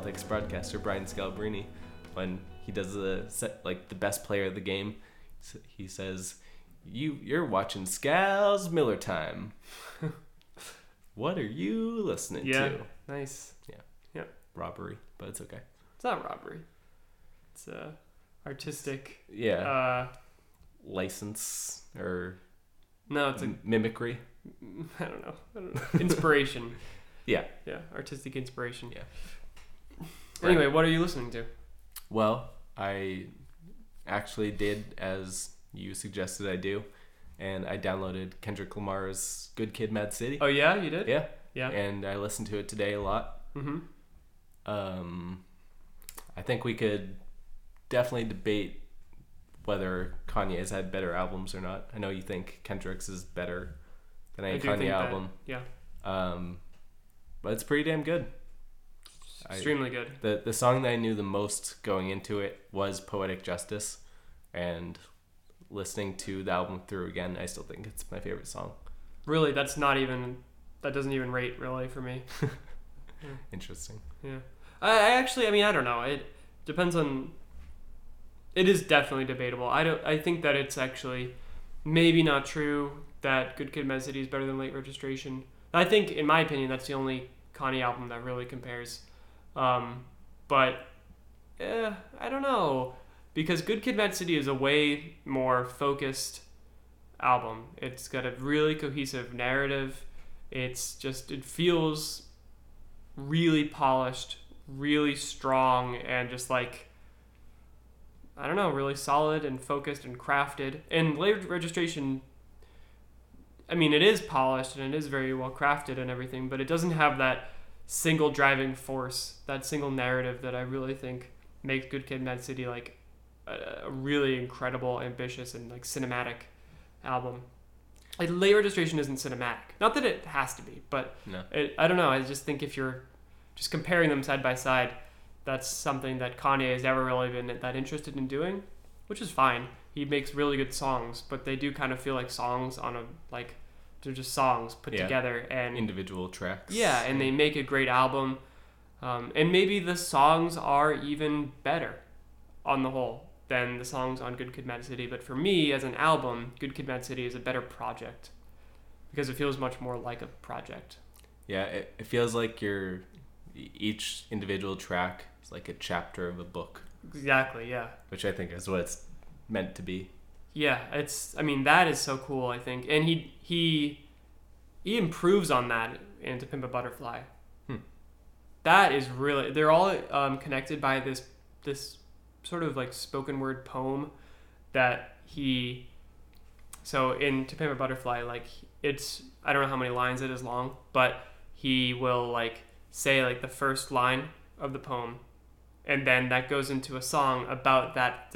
Celtics broadcaster Brian Scalabrine when he does the set, like the best player of the game. He says, "You you're watching Scals Miller time." what are you listening Yeah. to? nice. Yeah. Yeah. Robbery, but it's okay. It's not robbery. It's uh, artistic. Yeah, Uh, license or no, it's a mimicry. I don't know. I don't know. Inspiration. Yeah. Yeah, artistic inspiration. Yeah. Anyway, what are you listening to? Well, I actually did as you suggested I do, and I downloaded Kendrick Lamar's "Good Kid, Mad City." Oh yeah, you did. Yeah, Yeah. and I listened to it today a lot. Mm-hmm. Um, I think we could definitely debate whether Kanye has had better albums or not. I know you think Kendrick's is better than any Kanye think that. album. Yeah. Um, but it's pretty damn good. I- Extremely good. The the song that I knew the most going into it was Poetic Justice, and listening to the album through again, I still think it's my favorite song. Really, that's not even. That doesn't even rate really for me. Interesting. Yeah. I, I actually, I mean, I don't know. It depends on. It is definitely debatable. I don't. I think that it's actually maybe not true that Good Kid, Mad City is better than Late Registration. I think, in my opinion, that's the only Kanye album that really compares. Um, but eh, I don't know because Good Kid, Mad City is a way more focused album. It's got a really cohesive narrative. It's just it feels really polished, really strong, and just like I don't know, really solid and focused and crafted. And late registration, I mean, it is polished and it is very well crafted and everything, but it doesn't have that single driving force, that single narrative that I really think makes Good Kid, Mad City like a, a really incredible, ambitious, and like cinematic album. Like late registration isn't cinematic. Not that it has to be, but No. it, I don't know. I just think if you're just comparing them side by side, that's something that Kanye has never really been that interested in doing, which is fine. He makes really good songs, but they do kind of feel like songs on a like they're just songs put Yeah. together and Individual tracks. yeah, and they make a great album. Um, and maybe the songs are even better on the whole than the songs on Good Kid, Mad City. But for me, as an album, Good Kid, Mad City is a better project because it feels much more like a project. Yeah, it, it feels like your each individual track is like a chapter of a book, Exactly. Yeah. which I think is what it's meant to be. Yeah. It's. I mean, that is so cool. I think, and he he he improves on that in To Pimp a Butterfly. Hmm. That is really. They're all um, connected by this this sort of like spoken word poem that he. So in To Pimp a Butterfly, like it's I don't know how many lines it is long, but he will like say like the first line of the poem, and then that goes into a song about that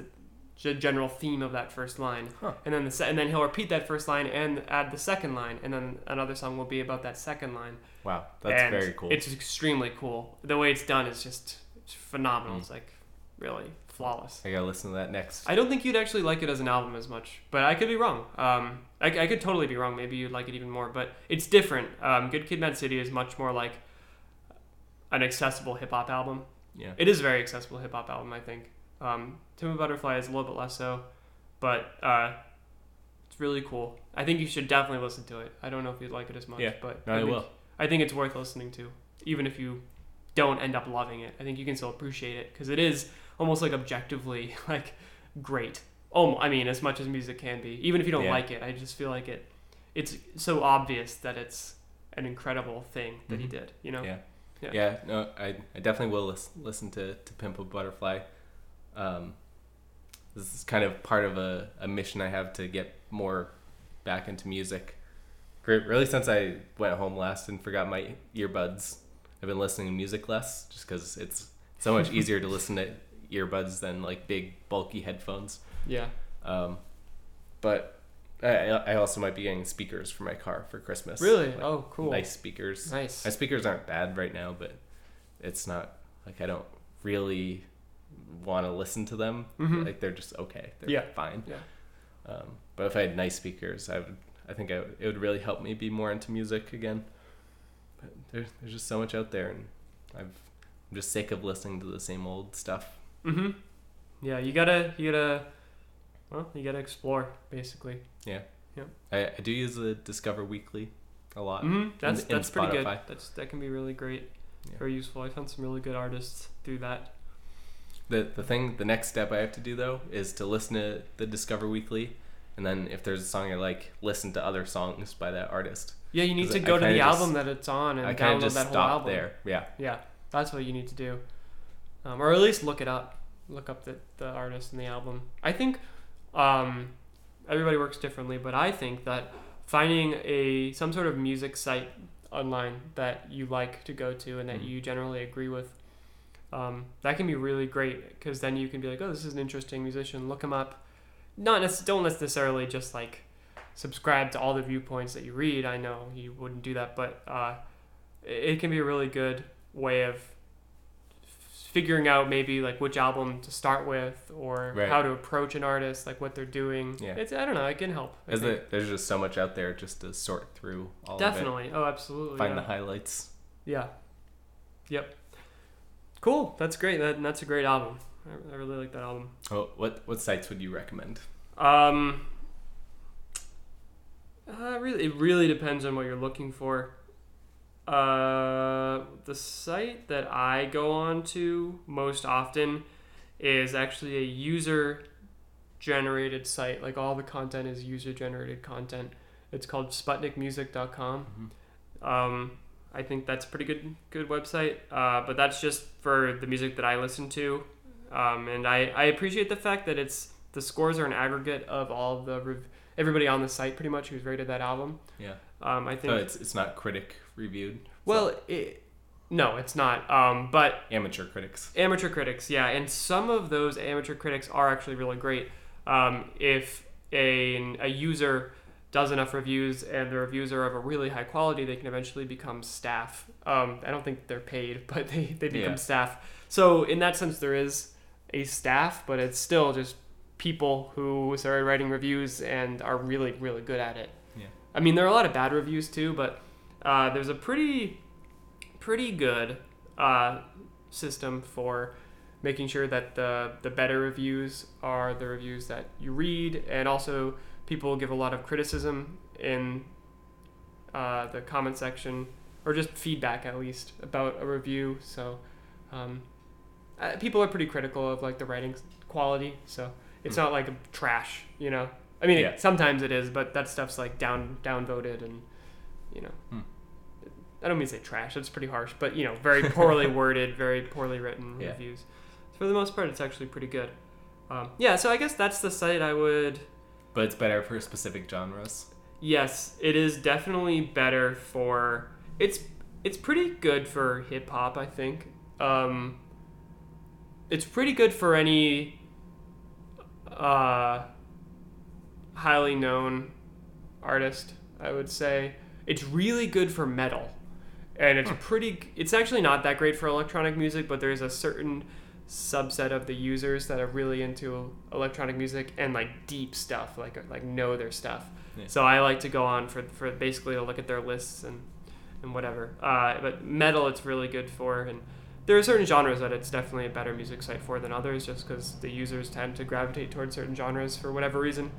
the general theme of that first line, Huh. and then the se- and then he'll repeat that first line and add the second line, and then another song will be about that second line. Wow, that's And very cool. It's extremely cool. The way it's done is just it's phenomenal. Mm. It's like really flawless. I gotta listen to that next. I don't think you'd actually like it as an album as much, but I could be wrong. Um, I, I could totally be wrong. Maybe you'd like it even more, but it's different. Um, Good Kid, Mad City is much more like an accessible hip hop album. yeah. It is a very accessible hip hop album, I think. Um, Pimp a Butterfly is a little bit less so, but uh, it's really cool. I think you should definitely listen to it. I don't know if you'd like it as much, Yeah. but No, I think, will. I think it's worth listening to, even if you don't end up loving it. I think you can still appreciate it because it is almost like objectively like great. Oh, I mean, as much as music can be, even if you don't Yeah. like it, I just feel like it. It's so obvious that it's an incredible thing that he Mhm. did. You know. Yeah. Yeah. Yeah. no, I, I definitely will lis- listen to, to Pimp a Butterfly. Um, this is kind of part of a, a mission I have to get more back into music. Really, since I went home last and forgot my earbuds, I've been listening to music less just because it's so much easier to listen to earbuds than like big, bulky headphones. Yeah. Um, but I, I also might be getting speakers for my car for Christmas. Really? Like, oh, cool. Nice speakers. Nice. My speakers aren't bad right now, but it's not like I don't really want to listen to them. Mhm. Like they're just okay. They're Yeah. fine. Yeah. Um, but if I had nice speakers, I would. I think I would, it would really help me be more into music again. But there's there's just so much out there, and I've I'm just sick of listening to the same old stuff. Mm-hmm. Yeah, you gotta, you gotta, well, you gotta explore basically. Yeah. Yeah. I, I do use the Discover Weekly a lot. Mm-hmm. That's in that's pretty good. That's that can be really great. Yeah. Very useful. I found some really good artists through that. The the thing the next step I have to do though is to listen to the Discover Weekly, and then if there's a song I like, listen to other songs by that artist. Yeah, you need to go to the just- album that it's on and I download just that whole stop album. there. Yeah. Yeah, that's what you need to do, um, or at least look it up. Look up the, the artist and the album. I think um, everybody works differently, but I think that finding a some sort of music site online that you like to go to and that Mhm. you generally agree with, um, that can be really great because then you can be like, oh, this is an interesting musician. Look him up. Not nec- don't necessarily just like subscribe to all the viewpoints that you read. I know you wouldn't do that, but uh, it can be a really good way of figuring out maybe like which album to start with or Right. how to approach an artist, like what they're doing. Yeah. It's I don't know, it can help. Is it, there's just so much out there just to sort through all of Definitely. Oh, absolutely. Find yeah. the highlights. Yeah. Yep. Cool. That's great. That, that's a great album. I, I really like that album. Oh, what what sites would you recommend? Um. Uh, really, it really depends on what you're looking for. Uh, the site that I go on to most often is actually a user generated site. Like all the content is user generated content. It's called SputnikMusic.com. Um, I think that's a pretty good good website. Uh, but that's just for the music that I listen to, um, and I, I appreciate the fact that it's the scores are an aggregate of all of the rev- everybody on the site pretty much who's rated that album. Yeah. Um, I think. So it's it's not critic reviewed. Well, it, no, it's not. Um, but amateur critics. Amateur critics, yeah, and some of those amateur critics are actually really great. Um, if a, a user does enough reviews and the reviews are of a really high quality, they can eventually become staff. Um, I don't think they're paid, but they, they become Yeah. staff. So in that sense, there is a staff, but it's still just people who started writing reviews and are really, really good at it. Yeah. I mean, there are a lot of bad reviews too, but uh, there's a pretty, pretty good uh, system for making sure that the the better reviews are the reviews that you read, and also people give a lot of criticism in uh, the comment section or just feedback at least about a review. So um, uh, people are pretty critical of like the writing quality. So it's Hmm. not like trash, you know. I mean, Yeah. it, sometimes it is, but that stuff's like down downvoted and you know. Hmm. I don't mean to say trash. That's pretty harsh, but you know, very poorly worded, very poorly written Yeah. reviews. For the most part, it's actually pretty good. Um, yeah, so I guess that's the site I would. But it's better for specific genres. Yes, it is definitely better for. It's it's pretty good for hip hop, I think. Um, it's pretty good for any uh, highly known artist, I would say. It's really good for metal. And it's pretty it's actually not that great for electronic music, but there's a certain subset of the users that are really into electronic music and like deep stuff, like like know their stuff. Yeah. So I like to go on for for basically to look at their lists and and whatever. Uh, but metal, it's really good for, and there are certain genres that it's definitely a better music site for than others, just because the users tend to gravitate towards certain genres for whatever reason.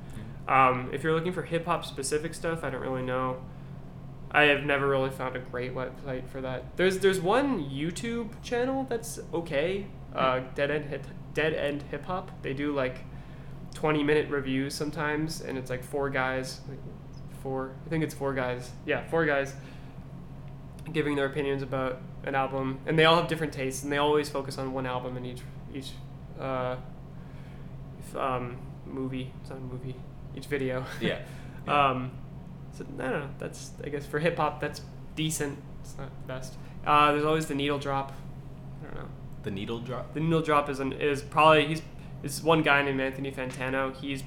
Um, if you're looking for hip hop specific stuff, I don't really know. I have never really found a great website for that. There's there's one YouTube channel that's okay. Uh, Dead End Hip Dead End Hip Hop. They do like 20 minute reviews sometimes, and it's like four guys, like four, I think it's four guys. Yeah, four guys giving their opinions about an album, and they all have different tastes, and they always focus on one album in each each uh, um, movie. It's not a movie. Each video. Yeah. Yeah. Um, so I don't know. That's I guess for hip hop, that's decent. It's not the best. Uh, there's always the needle drop. I don't know. The needle drop. The needle drop is an is probably he's is one guy named Anthony Fantano. He's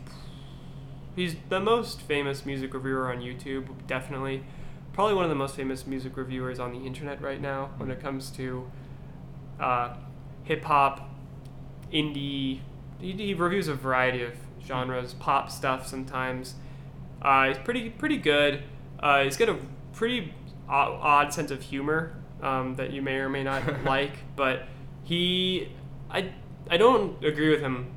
he's the most famous music reviewer on YouTube. Definitely, probably one of the most famous music reviewers on the internet right now when it comes to uh, hip hop, indie. He, he reviews a variety of genres, pop stuff sometimes. Uh, he's pretty pretty good. Uh, he's got a pretty odd, odd sense of humor um, that you may or may not like, but he, I, I don't agree with him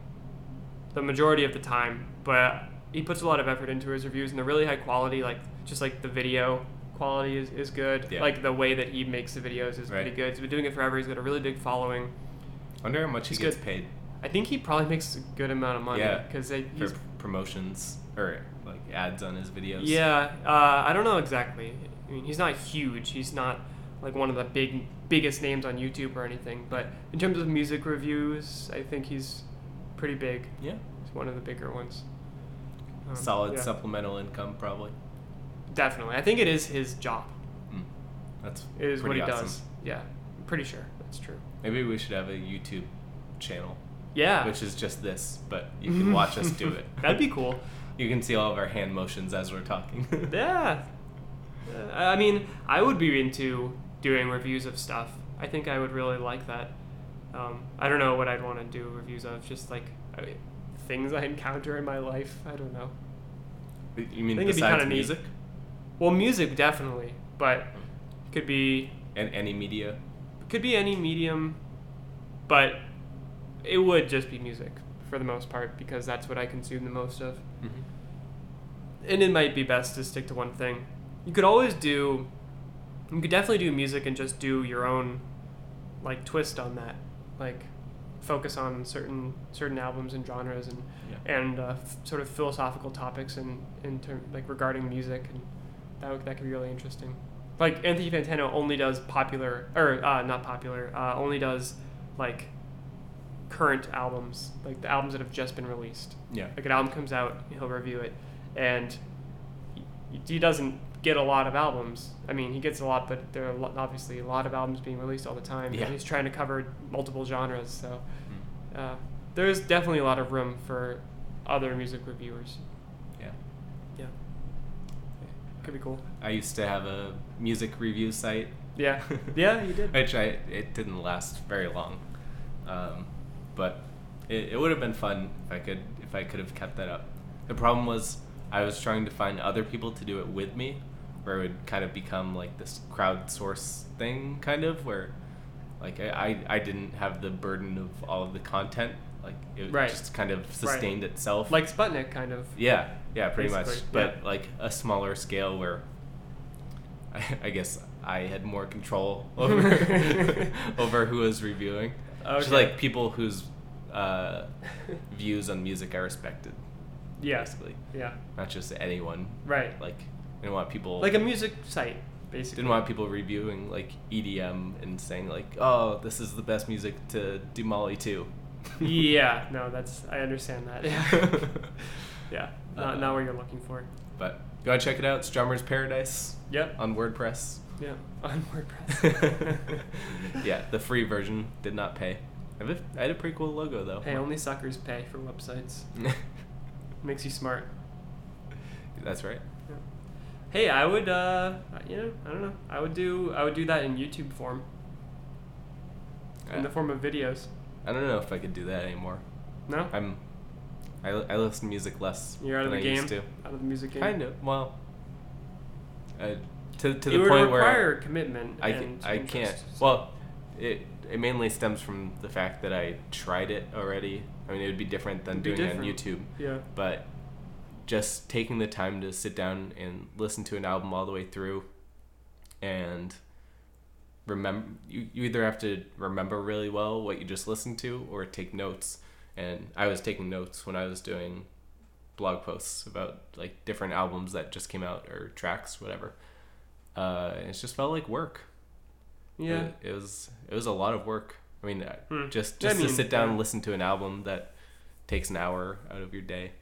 the majority of the time, but he puts a lot of effort into his reviews and they're really high quality. Like just like the video quality is, is good. Yeah. Like the way that he makes the videos is pretty Right. good. He's been doing it forever. He's got a really big following. I wonder how much he gets good. paid I think he probably makes a good amount of money Yeah, because for he's promotions or like ads on his videos. Yeah, uh, I don't know exactly. I mean, he's not huge. He's not like one of the big biggest names on YouTube or anything. But in terms of music reviews, I think he's pretty big. Yeah. He's one of the bigger ones. Um, Solid yeah, supplemental income, probably. Definitely, I think it is his job. Mm. That's It is what he awesome. does. Yeah, I'm pretty sure that's true. Maybe we should have a YouTube channel, Yeah, which is just this, but you can watch us do it. That'd be cool. You can see all of our hand motions as we're talking. Yeah. Uh, I mean, I would be into doing reviews of stuff. I think I would really like that. Um, I don't know what I'd want to do reviews of, just like I mean, things I encounter in my life. I don't know. you mean I think it'd be besides neat. music Well, music definitely, but could be and any media? could be any medium, but it would just be music for the most part because that's what I consume the most of. Mm-hmm. and it might be best to stick to one thing. You could always do, you could definitely do music and just do your own, like twist on that, like focus on certain certain albums and genres and Yeah. and uh, f- sort of philosophical topics and in term like regarding music and that would, that could be really interesting. Like Anthony Fantano only does popular or uh, not popular, uh, only does like current albums, like the albums that have just been released Yeah. like an album comes out, he'll review it, and he, he doesn't get a lot of albums. I mean, he gets a lot, but there are obviously a lot of albums being released all the time. Yeah. And he's trying to cover multiple genres, so Mm. uh, there is definitely a lot of room for other music reviewers. Yeah. Yeah, could be cool. I used to have a music review site. Yeah, yeah, you did. Which I it didn't last very long, um, but it, it would have been fun if I could if I could have kept that up. The problem was I was trying to find other people to do it with me, where it would kind of become like this crowdsource thing, kind of where like I, I, I didn't have the burden of all of the content. Like it Right. just kind of sustained itself. Like Sputnik, kind of. Yeah, yeah, pretty much. But yeah. like a smaller scale where I, I guess I had more control over over who was reviewing. Just like people whose uh, views on music I respected, Yeah, basically. yeah, Not just anyone. right. Like didn't want people Like a music site, basically. didn't want people reviewing like EDM and saying like, "Oh, this is the best music to do Molly too." yeah, no, that's I understand that. Yeah, yeah, not, Uh, not what you're looking for. But go and check it out. It's Drummer's Paradise Yep. on WordPress. Yeah, on WordPress. yeah, the free version did not pay. I have a- I had a pretty cool logo though. hey, only suckers pay for websites. Makes you smart. That's right. Hey, I would, uh, you know, I don't know. I would do, I would do that in YouTube form, in the Uh, form of videos. I don't know if I could do that anymore. No, I'm I, I listen to music less you're out of the I game. used to. Out of the music game. Kind of. Well, uh, to to it the point where require commitment. I, and ca- I can't. so- Well, it it mainly stems from the fact that I tried it already. I mean, it would be different than It'd doing it on. YouTube, yeah, but just taking the time to sit down and listen to an album all the way through and remember you, you either have to remember really well what you just listened to or take notes and I was taking notes when I was doing blog posts about like different albums that just came out or tracks, whatever. Uh, it just felt like work. Yeah. It, it was it was a lot of work. I mean, uh, Hmm. just I just mean, to sit down yeah. and listen to an album that takes an hour out of your day.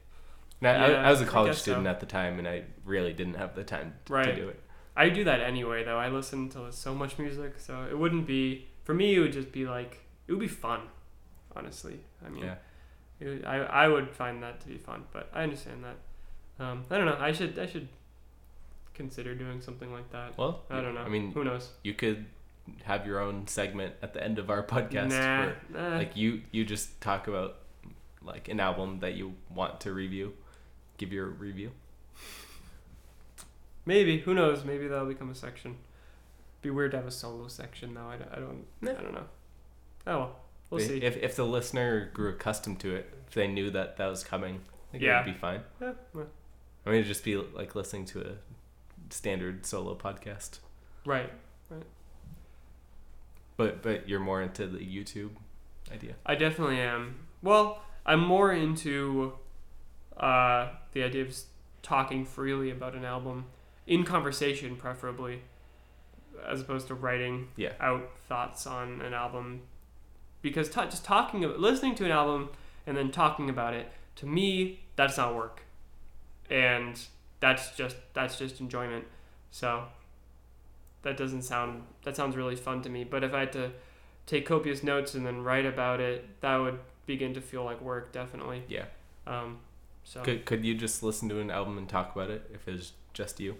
I, Yeah, I, I was a college student so. at the time, and I really didn't have the time to, to do it. I do that anyway, though. I listen to so much music, so it wouldn't be for me. It would just be like it would be fun, honestly. I mean, Yeah. it would, I I would find that to be fun, but I understand that. Um, I don't know. I should I should consider doing something like that. Well, I don't know. I mean, who knows? you could have your own segment at the end of our podcast nah, where nah. like you you just talk about like an album that you want to review give your review maybe who knows? Maybe that'll become a section. Be weird to have a solo section though. I, don't- I don't. I don't know. Oh well, we'll if, see. if if the listener grew accustomed to it if they knew that that was coming I think Yeah. it would be fine Yeah, well, i mean it'd just be like listening to a standard solo podcast Right. right. but but you're more into the youtube idea I definitely am. Well, I'm more into uh, the idea of talking freely about an album in conversation, preferably, as opposed to writing Yeah. out thoughts on an album. Because ta just talking, about, listening to an album and then talking about it, to me, that's not work, and that's just that's just enjoyment. So that doesn't sound that sounds really fun to me. But if I had to take copious notes and then write about it, that would begin to feel like work, definitely. yeah Um, so could could you just listen to an album and talk about it if it's just you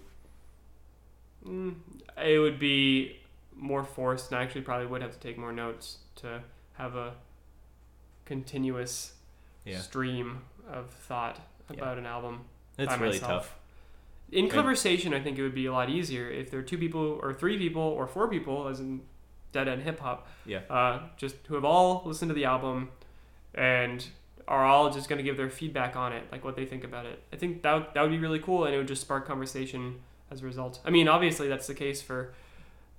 mm, it would be more forced, and I actually probably would have to take more notes to have a continuous yeah stream of thought Yeah. about an album. it's by really myself. tough In conversation, I think it would be a lot easier if there are two people or three people or four people, as in Dead End Hip Hop, yeah uh, just who have all listened to the album and are all just going to give their feedback on it, like what they think about it. I think that would, that would be really cool, and it would just spark conversation as a result. I mean, obviously that's the case for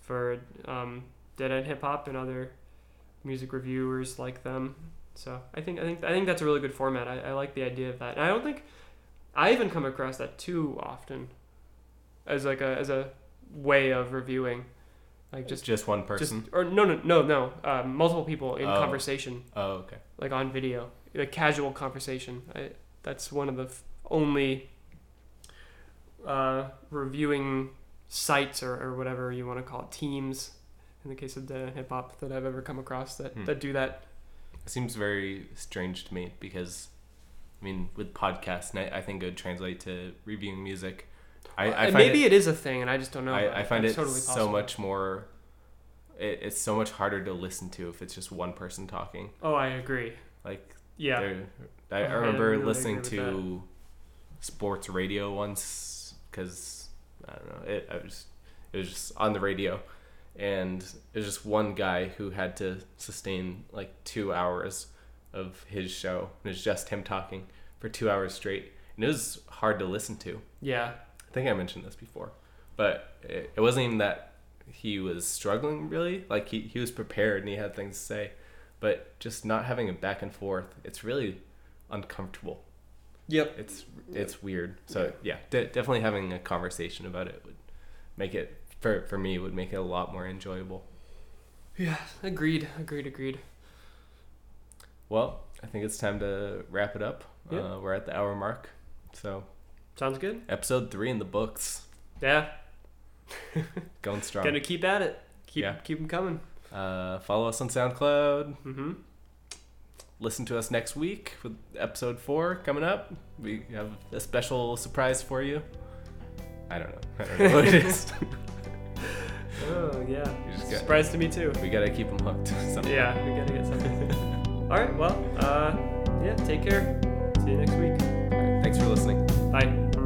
for um, Dead End Hip Hop and other music reviewers like them. So I think I think I think that's a really good format. I, I like the idea of that. And I don't think I even come across that too often as like a as a way of reviewing, like just just just one just person or no no no no um, multiple people in Oh. conversation oh okay like on video like casual conversation I, that's one of the f- only uh, reviewing sites or, or whatever you want to call it teams in the case of the hip hop that I've ever come across that, Hmm. that do that It seems very strange to me because, I mean, with podcasts, and I, I think it would translate to reviewing music. I, I find maybe it, it is a thing and I just don't know I, I find It's it totally so possible. much more. It, it's so much harder to listen to if it's just one person talking. oh I agree Like, yeah there- I, I remember really listening to sports radio once because I don't know. It I was it was just on the radio, and it was just one guy who had to sustain like two hours of his show. And it was just him talking for two hours straight, and it was hard to listen to. yeah I think I mentioned this before, but it, it wasn't even that he was struggling really. Like he, he was prepared and he had things to say, but just not having a back and forth, it's really uncomfortable. yep It's it's weird. So yeah, de- definitely having a conversation about it would make it for for me would make it a lot more enjoyable. yeah agreed agreed agreed Well, I think it's time to wrap it up. Yeah. Uh, we're at the hour mark, so sounds good episode three in the books, yeah going strong. gonna keep at it keep Yeah. keep them coming Uh, follow us on SoundCloud. mm-hmm listen to us next week with episode four coming up. We have a special surprise for you. I don't know. I don't know what it is. Oh yeah, got- surprise to me too. we gotta keep them hooked. somehow. Yeah, we gotta get something. All right, well, uh, yeah, take care. See you next week. Right, thanks for listening. Bye.